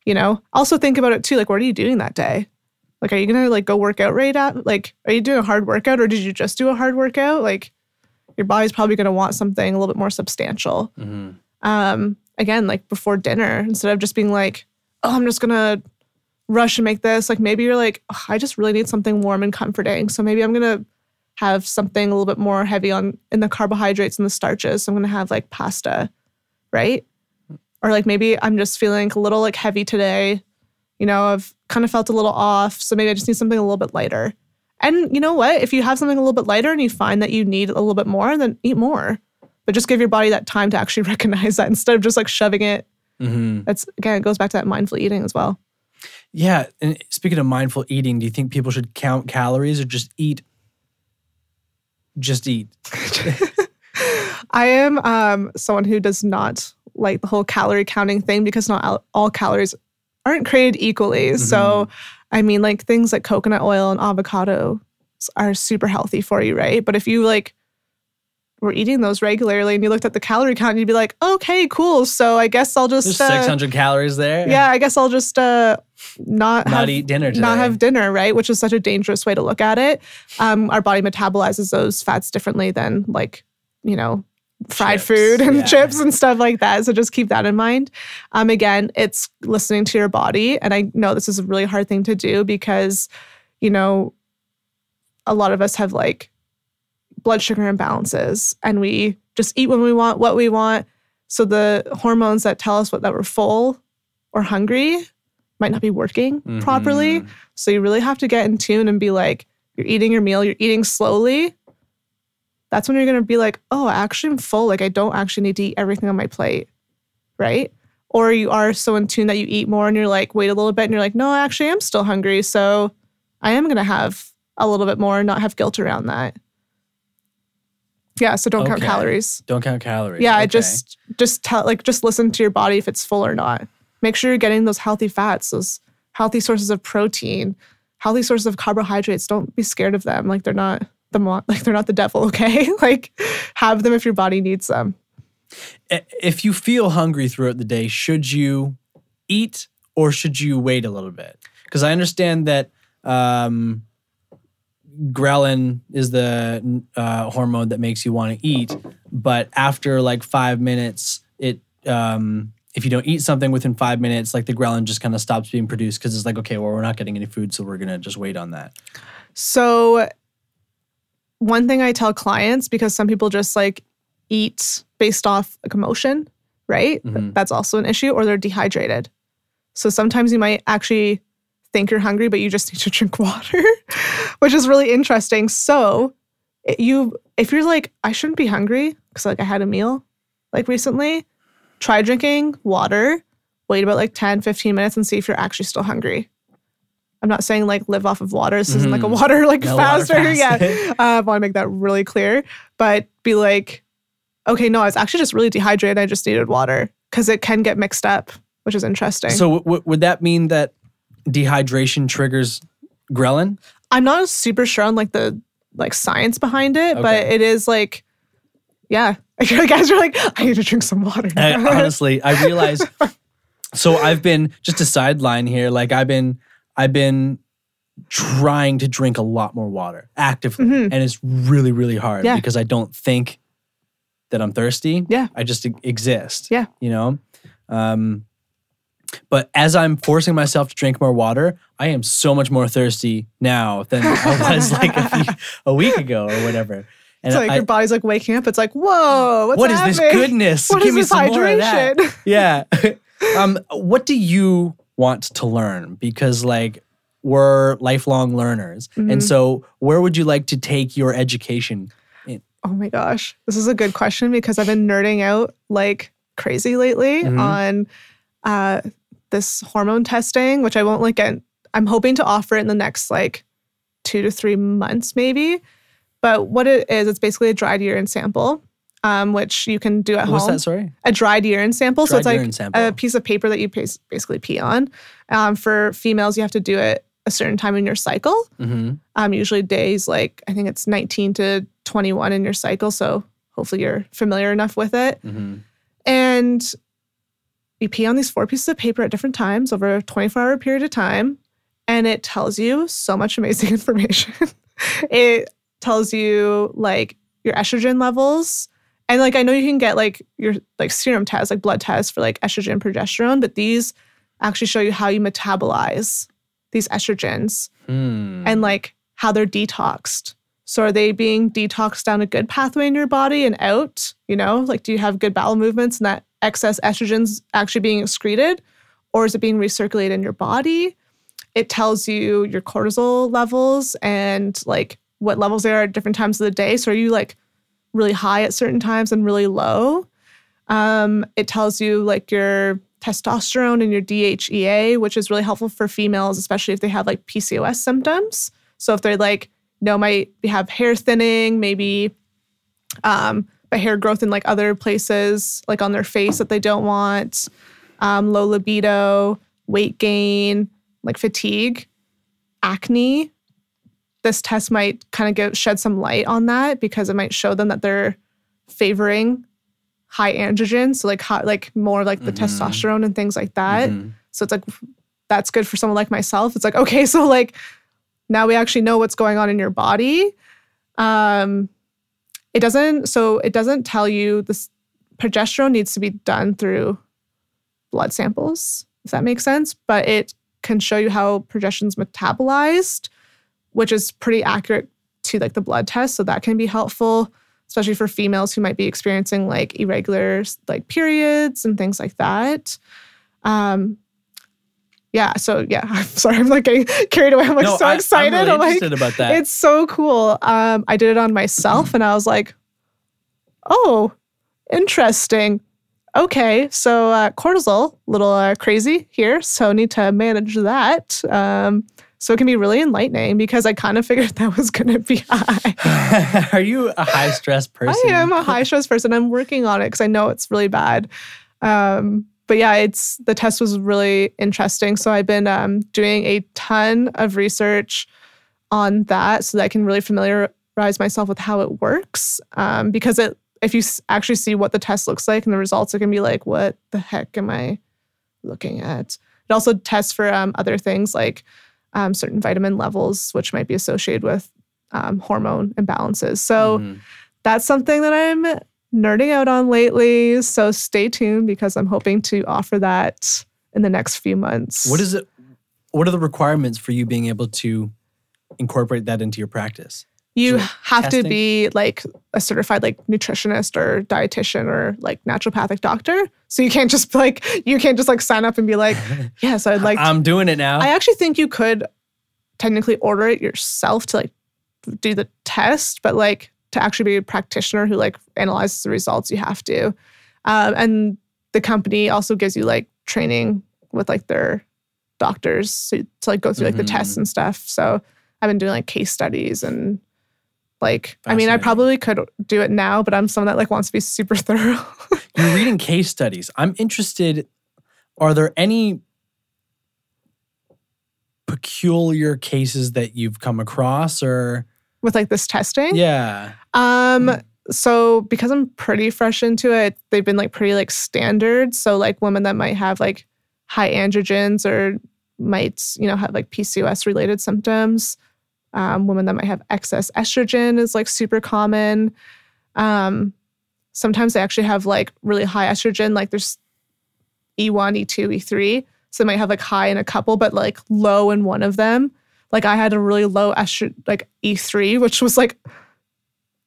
You know? Also think about it too, like what are you doing that day? Like are you to like go work out right at like are you doing a hard workout or did you just do a hard workout? Like your body's probably to want something a little bit more substantial Mhm. um, again, like before dinner, instead of just being like, oh, I'm just gonna rush and make this, like maybe you're like, "Ugh, I just really need something warm and comforting. So maybe I'm gonna have something a little bit more heavy on in the carbohydrates and the starches. So I'm gonna have like pasta, right? Or like maybe I'm just feeling a little like heavy today. You know, I've kind of felt a little off. So maybe I just need something a little bit lighter. And you know what? If you have something a little bit lighter and you find that you need a little bit more, then eat more. But just give your body that time to actually recognize that instead of just like shoving it. Mhm. That's again, it goes back to that mindful eating as well. Yeah. And speaking of mindful eating, do you think people should count calories or just eat? Just eat. I am um, someone who does not like the whole calorie counting thing because not all calories aren't created equally. So, I mean, like things like coconut oil and avocado are super healthy for you, right? But if you like were eating those regularly and you looked at the calorie count, you'd be like, okay, cool. So I guess I'll just There's uh, 600 calories there. yeah, I guess I'll just uh, not Not have, eat dinner today. not have dinner, right? Which is such a dangerous way to look at it. Um, our body metabolizes those fats differently than like, you know, fried Chips, food and yeah. chips and stuff like that. So just keep that in mind. Um, again, it's listening to your body. And I know this is a really hard thing to do because, you know, a lot of us have like blood sugar imbalances and we just eat when we want, what we want. So the hormones that tell us what that we're full or hungry might not be working properly. Mhm. So you really have to get in tune and be like, you're eating your meal, you're eating slowly. That's when you're gonna be like, oh, I actually, I'm full. Like, I don't actually need to eat everything on my plate. Right. Or you are so in tune that you eat more and you're like, wait a little bit and you're like, no, I actually am still hungry. So I am gonna have a little bit more and not have guilt around that. Yeah. So don't count calories. Don't count calories. Yeah, Okay. just just tell like just listen to your body if it's full or not. Make sure you're getting those healthy fats, those healthy sources of protein, healthy sources of carbohydrates. Don't be scared of them. Like they're not the mo- like they're not the devil. Okay, like have them if your body needs them. If you feel hungry throughout the day, should you eat or should you wait a little bit? Because I understand that um, ghrelin is the uh, hormone that makes you want to eat, but after like five minutes, it um, if you don't eat something within five minutes, like the ghrelin just kind of stops being produced because it's like, okay, well, we're not getting any food, so we're gonna just wait on that. So one thing I tell clients because some people just like eat based off like emotion, right? Mhm. That's also an issue, or they're dehydrated. So sometimes you might actually think you're hungry, but you just need to drink water, which is really interesting. So you, if you're like, I shouldn't be hungry because like I had a meal like recently, try drinking water, wait about like 10, 15 minutes and see if you're actually still hungry. I'm not saying like live off of water. This isn't like a Mhm. water like No water faster. Yeah. Uh, I want to make that really clear. But be like, okay, no, I was actually just really dehydrated. I just needed water because it can get mixed up, which is interesting. So w- w- would that mean that dehydration triggers ghrelin? I'm not super sure on like the like science behind it, but it is like, yeah, Like you guys are like, I need to drink some water. I, honestly, I realize. So I've been just a sideline here. Like I've been, I've been trying to drink a lot more water actively, Mhm. and it's really, really hard Yeah. because I don't think that I'm thirsty. Yeah. I just exist. Yeah. you know. Um, but as I'm forcing myself to drink more water, I am so much more thirsty now than I was like a, few, a week ago or whatever. And it's like I, your body's like waking up. It's like, whoa, what's what is this goodness? What Give is me this some more of that. hydration? yeah. um, what do you want to learn? Because like we're lifelong learners, Mhm. and so where would you like to take your education? Oh my gosh, this is a good question because I've been nerding out like crazy lately Mhm. on uh, this hormone testing, which I won't like get. I'm hoping to offer it in the next like two to three months, maybe. But what it is, it's basically a dried urine sample, um, which you can do at What's home. that? Sorry, A dried urine sample. so Dried it's like a piece of paper that you basically pee on. Um, for females, you have to do it a certain time in your cycle hmm um, usually days like I think it's 19 to 21 in your cycle. So hopefully you're familiar enough with it. hmm And you pee on these four pieces of paper at different times over a 24 hour period of time. And it tells you so much amazing information. it tells you like your estrogen levels. And like I know you can get like your like serum tests, like blood tests for like estrogen progesterone, but these actually show you how you metabolize these estrogens Hmm. and like how they're detoxed. So are they being detoxed down a good pathway in your body and out? You know, like do you have good bowel movements and that excess estrogen's actually being excreted, or is it being recirculated in your body? It tells you your cortisol levels and like what levels they are at different times of the day. So are you like really high at certain times and really low? Um, it tells you like your testosterone and your DHEA, which is really helpful for females, especially if they have like PCOS symptoms. So if they're like, know, might have hair thinning, maybe um, but hair growth in like other places, like on their face that they don't want, um, low libido, weight gain, like fatigue, acne. This test might kind of give shed some light on that because it might show them that they're favoring high androgen, so like high, like more like the Mhm. testosterone and things like that. Mhm. So it's like that's good for someone like myself. It's like okay, so like now we actually know what's going on in your body. Um, it doesn't. So it doesn't tell you this progesterone needs to be done through blood samples. If that makes sense, but it can show you how progesterone's metabolized, which is pretty accurate to like the blood test. So that can be helpful, especially for females who might be experiencing like irregular like periods and things like that. Um, yeah. So yeah, I'm sorry. I'm like getting carried away. I'm like No, so I- excited. I'm really I'm like, interested about that. it's so cool. Um, I did it on myself, and I was like, "Oh, interesting. Okay, so uh, cortisol, a little uh, crazy here, so need to manage that. Um, so it can be really enlightening because I kind of figured that was going to be high. Are you a high stress person? I am a high stress person. I'm working on it because I know it's really bad. Um, but yeah, it's the test was really interesting. So I've been um, doing a ton of research on that so that I can really familiarize myself with how it works. Um, because it, if you actually see what the test looks like and the results, it can be like, what the heck am I looking at? It also tests for um, other things like um, certain vitamin levels, which might be associated with um, hormone imbalances. So Mhm. that's something that I'm nerding out on lately. So stay tuned because I'm hoping to offer that in the next few months. What is it? What are the requirements for you being able to incorporate that into your practice? You so have testing? to be like a certified like nutritionist or dietitian or like naturopathic doctor. So you can't just like you can't just like sign up and be like, yes, I'd like. to I'm doing it now. I actually think you could technically order it yourself to like do the test, but like to actually be a practitioner who like analyzes the results, you have to. Um, and the company also gives you like training with like their doctors so, to like go through like the tests Mhm. and stuff. So I've been doing like case studies and like I mean I probably could do it now, but I'm someone that like wants to be super thorough. You're reading case studies. I'm interested. Are there any peculiar cases that you've come across, or with like this testing. yeah? Um, so because I'm pretty fresh into it, they've been like pretty like standard. So like women that might have like high androgens or might, you know, have like PCOS related symptoms. Um, women that might have excess estrogen is like super common. Um, sometimes they actually have like really high estrogen, like there's E1, E2, E3. So they might have like high in a couple, but like low in one of them. Like I had a really low estrogen, like E3, which was like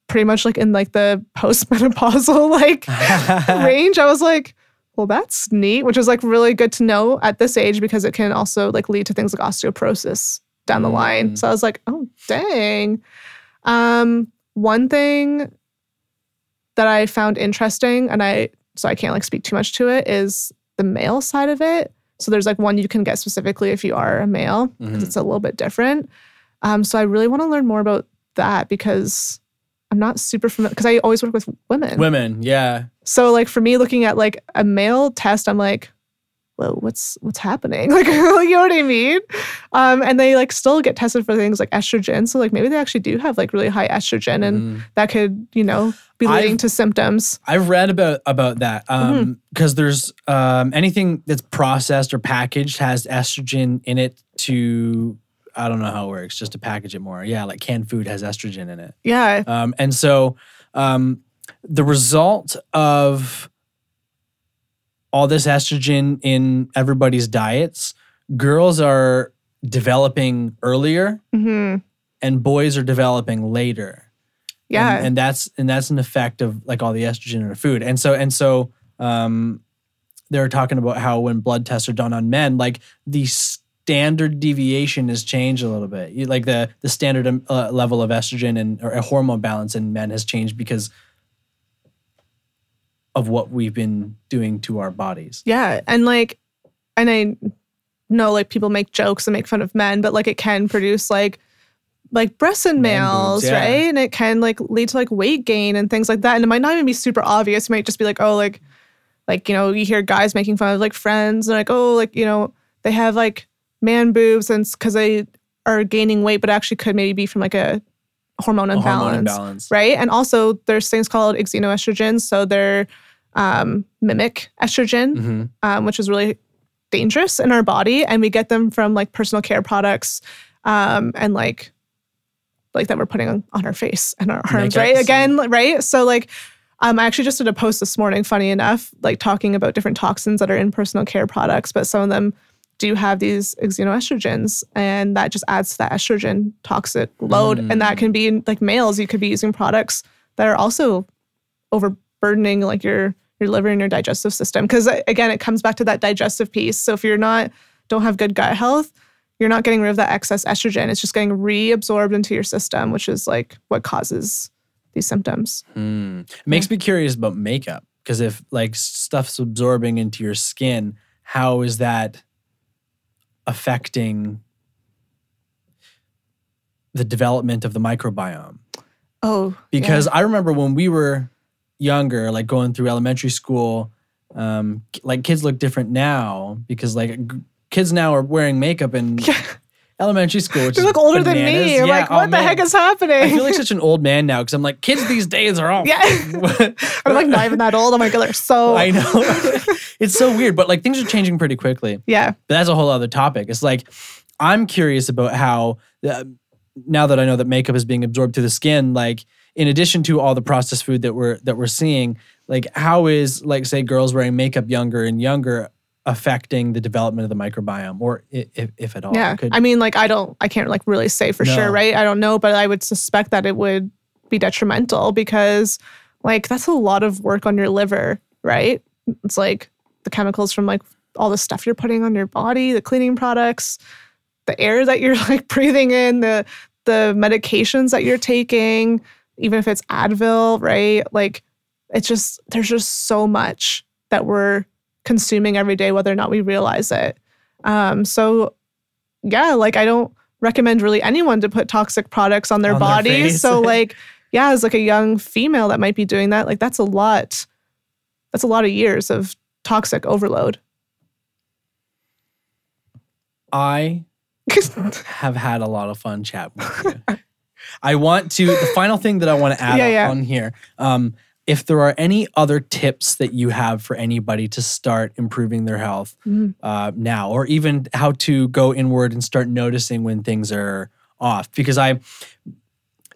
pretty much like in like the postmenopausal like range. I was like, well, that's neat, which is like really good to know at this age because it can also like lead to things like osteoporosis down the line. Mm. So I was like, oh dang. Um, one thing that I found interesting, and I so I can't like speak too much to it, is the male side of it. So there's like one you can get specifically if you are a male because Mhm. it's a little bit different. Um, so I really want to learn more about that because I'm not super familiar because I always work with women. Women, yeah. So like for me, looking at like a male test, I'm like, whoa, what's what's happening? Like, you know what I mean? Um, and they like still get tested for things like estrogen. So like maybe they actually do have like really high estrogen, and Mhm. that could you know be leading I've- to symptoms. I've read about about that Mm-hmm. um because there's um anything that's processed or packaged has estrogen in it to I don't know how it works just to package it more. Yeah, like canned food has estrogen in it. Yeah, Um and so um the result of all this estrogen in everybody's diets, girls are developing earlier hmm and boys are developing later. Yeah, and, and that's and that's an effect of like all the estrogen in our food. And so and so um they were talking about how when blood tests are done on men like the standard deviation has changed a little bit. You- like the the standard um, uh, level of estrogen and or a hormone balance in men has changed because of what we've been doing to our bodies yeah, and like, and I know like people make jokes and make fun of men, but like it can produce like like breasts in males, yeah. right? And it can like lead to like weight gain and things like that. And it might not even be super obvious. It might just be like, oh, like, like you know, you hear guys making fun of like friends and like, oh, like you know, they have like man boobs and because they are gaining weight, but actually could maybe be from like a hormone A imbalance, hormone imbalance right? And also there's things called xenoestrogens, so they're um, mimic estrogen Mhm. um, which is really dangerous in our body, and we get them from like personal care products, um, and like like that we're putting on, on our face and our arms, right? Again, right? So like. Um, I actually just did a post this morning, funny enough, like talking about different toxins that are in personal care products, but some of them do have these xenoestrogens, and that just adds to that estrogen toxic load. And that can be in, like males, you could be using products that are also overburdening like your your liver and your digestive system. Because again it comes back to that digestive piece. So if you're not don't have good gut health you're not getting rid of that excess estrogen. It's just getting reabsorbed into your system which is like what causes these symptoms. Hmm. It makes me curious about makeup because if like stuff's absorbing into your skin, how is that affecting the development of the microbiome? oh Because I remember when we were younger, like going through elementary school, um, like kids look different now because like g- kids now are wearing makeup in yeah. elementary school. Which they look older than me Yeah, like oh, what the man. heck is happening I feel like such an old man now because I'm like kids these days are all Yeah. i'm like not even that old oh my god they're so I know. it's so weird, but like things are changing pretty quickly. yeah But that's a whole other topic. It's like I'm curious about how uh, now that I know that makeup is being absorbed through the skin, like in addition to all the processed food that we're that we're seeing, like how is like say girls wearing makeup younger and younger affecting the development of the microbiome, or if if at all? Yeah. Could- I mean, like, I don't, I can't like really say for No. sure, right? I don't know, but I would suspect that it would be detrimental because, like, that's a lot of work on your liver, right? It's like the chemicals from like all the stuff you're putting on your body, the cleaning products, the air that you're like breathing in, the, the medications that you're taking, even if it's Advil, right? Like, it's just, there's just so much that we're consuming every day, whether or not we realize it. Um, so yeah, like I don't recommend really anyone to put toxic products on their On body. face. so like, yeah, as like a young female that might be doing that, like that's a lot. That's a lot of years of toxic overload. I have had a lot of fun chatting with you. I want to. The final thing that I want to add Yeah, yeah. on here. Um, if there are any other tips that you have for anybody to start improving their health Mhm. uh, now, or even how to go inward and start noticing when things are off, because I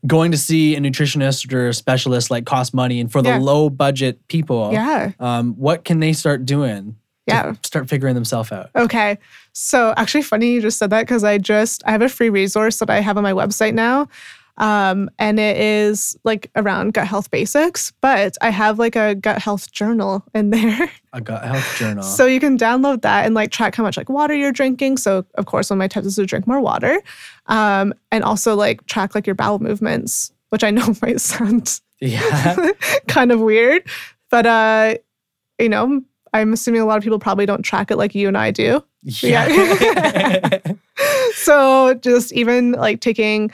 going to see a nutritionist or a specialist like costs money, and for the Yeah. low budget people, Yeah. um, what can they start doing? Yeah. start figuring themselves out. Okay. So actually funny you just said that because I just I have a free resource that I have on my website now. Um, and it is like around gut health basics, but I have like a gut health journal in there. A gut health journal. So you can download that and like track how much like water you're drinking. So of course, one of my tips is to drink more water, um, and also like track like your bowel movements, which I know might sound yeah. kind of weird, but uh, you know, I'm assuming a lot of people probably don't track it like you and I do. Yeah. so just even like taking,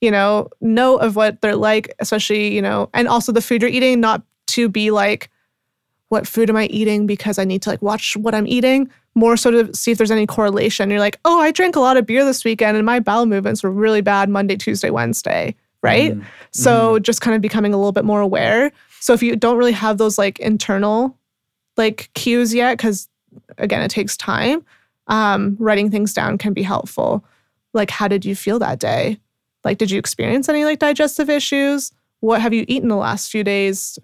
you know, note of what they're like, especially, you know, and also the food you're eating, not to be like, what food am I eating because I need to like watch what I'm eating, more so to see if there's any correlation. You're like, oh, I drank a lot of beer this weekend and my bowel movements were really bad Monday, Tuesday, Wednesday, right? Mm. So just kind of becoming a little bit more aware. So if you don't really have those like internal like cues yet, because again, it takes time, um, writing things down can be helpful. Like, how did you feel that day? Like, did you experience any like digestive issues? What have you eaten the last few days?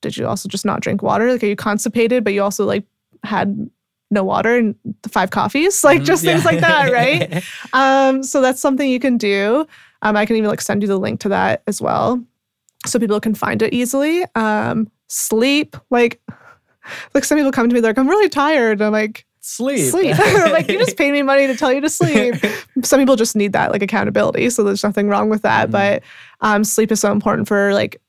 Did you also just not drink water? Like, are you constipated, but you also like had no water and the five coffees? Like, Mm, just things like that, right? Um, so that's something you can do. Um, I can even like send you the link to that as well, so people can find it easily. Um, sleep, like, like some people come to me, they're like, I'm really tired. I'm like, Sleep. sleep. Like, you just paid me money to tell you to sleep. some people just need that like accountability, so there's nothing wrong with that. Mhm. But um, sleep is so important for like,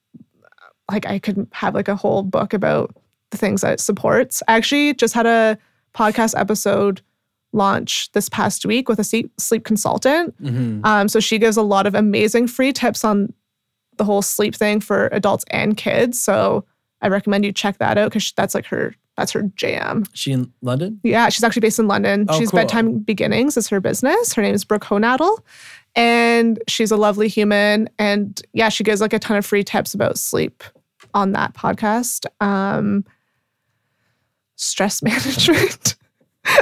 like I could have like a whole book about the things that it supports. I actually just had a podcast episode launch this past week with a sleep sleep consultant. Mhm. Um, so she gives a lot of amazing free tips on the whole sleep thing for adults and kids. So I recommend you check that out because that's like her that's her jam. She in London? Yeah, she's actually based in London. Oh, she's cool. Bedtime Beginnings is her business. Her name is Brooke Honadel. And she's a lovely human. And yeah, she gives like a ton of free tips about sleep on that podcast. Um, stress management.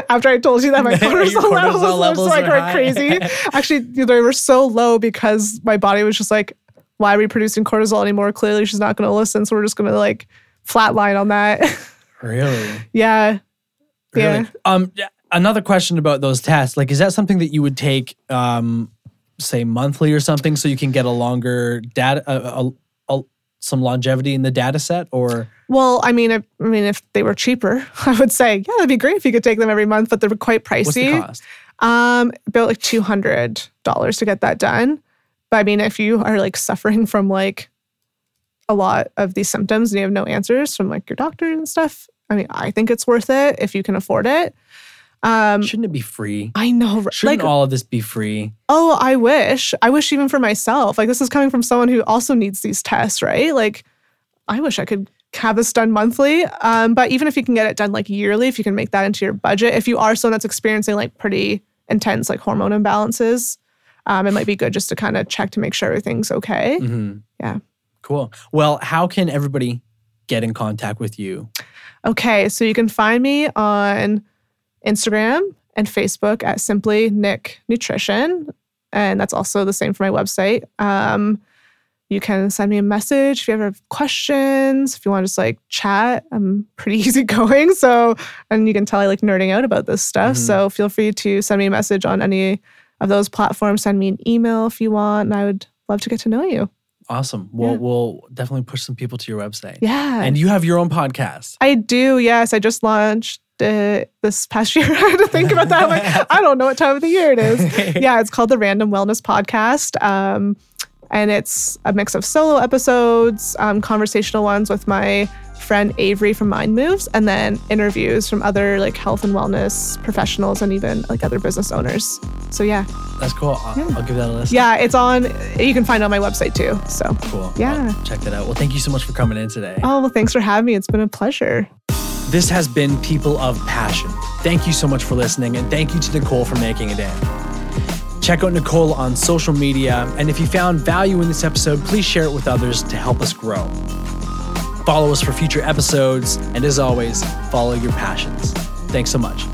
After I told you that my cortisol, cortisol levels, levels levels like are high. crazy. Actually, they were so low because my body was just like, why are we producing cortisol anymore? Clearly, she's not going to listen. So we're just going to like flatline on that. Really? yeah. Yeah. Um, another question about those tests. Like, is that something that you would take, um, say, monthly or something, so you can get a longer data, a, a, a, some longevity in the data set, or Well, I mean, if, I mean, if they were cheaper, I would say, yeah, that'd be great if you could take them every month, but they're quite pricey. what's the cost? Um, about like two hundred dollars to get that done. But I mean, if you are like suffering from like a lot of these symptoms and you have no answers from like your doctor and stuff, I mean, I think it's worth it if you can afford it. Um, Shouldn't it be free? I know, r- Shouldn't like, all of this be free? oh, I wish, I wish even for myself. Like, this is coming from someone who also needs these tests, right? Like, I wish I could have this done monthly. Um, but even if you can get it done like yearly, if you can make that into your budget, if you are someone that's experiencing like pretty intense like hormone imbalances, um, it might be good just to kind of check to make sure everything's okay. hmm Yeah. Cool. Well, how can everybody get in contact with you? Okay, so you can find me on Instagram and Facebook at Simply Nick Nutrition, and that's also the same for my website. Um, you can send me a message if you ever have questions. If you want to just like chat, I'm pretty easygoing. So, and you can tell I like nerding out about this stuff. Mhm. So feel free to send me a message on any of those platforms. Send me an email if you want, and I would love to get to know you. Awesome. We'll Yeah. we'll definitely push some people to your website. Yeah. And you have your own podcast. I do, yes. I just launched it this past year. I had to think about that. I'm like, I don't know what time of the year it is. Yeah, it's called the Random Wellness Podcast. Um, and it's a mix of solo episodes, um, conversational ones with my friend Avery from Mind Moves, and then interviews from other like health and wellness professionals and even like other business owners. So yeah, That's cool. I'll, Yeah. I'll give that a listen. yeah, it's on. You can find it on my website too. So Cool. Yeah. I'll check that out. Well, thank you so much for coming in today. oh well, thanks for having me. It's been a pleasure. This has been People of Passion. Thank you so much for listening, and thank you to Nicole for making it in. Check out Nicole on social media, and if you found value in this episode, please share it with others to help us grow. Follow us for future episodes, and as always, follow your passions. Thanks so much.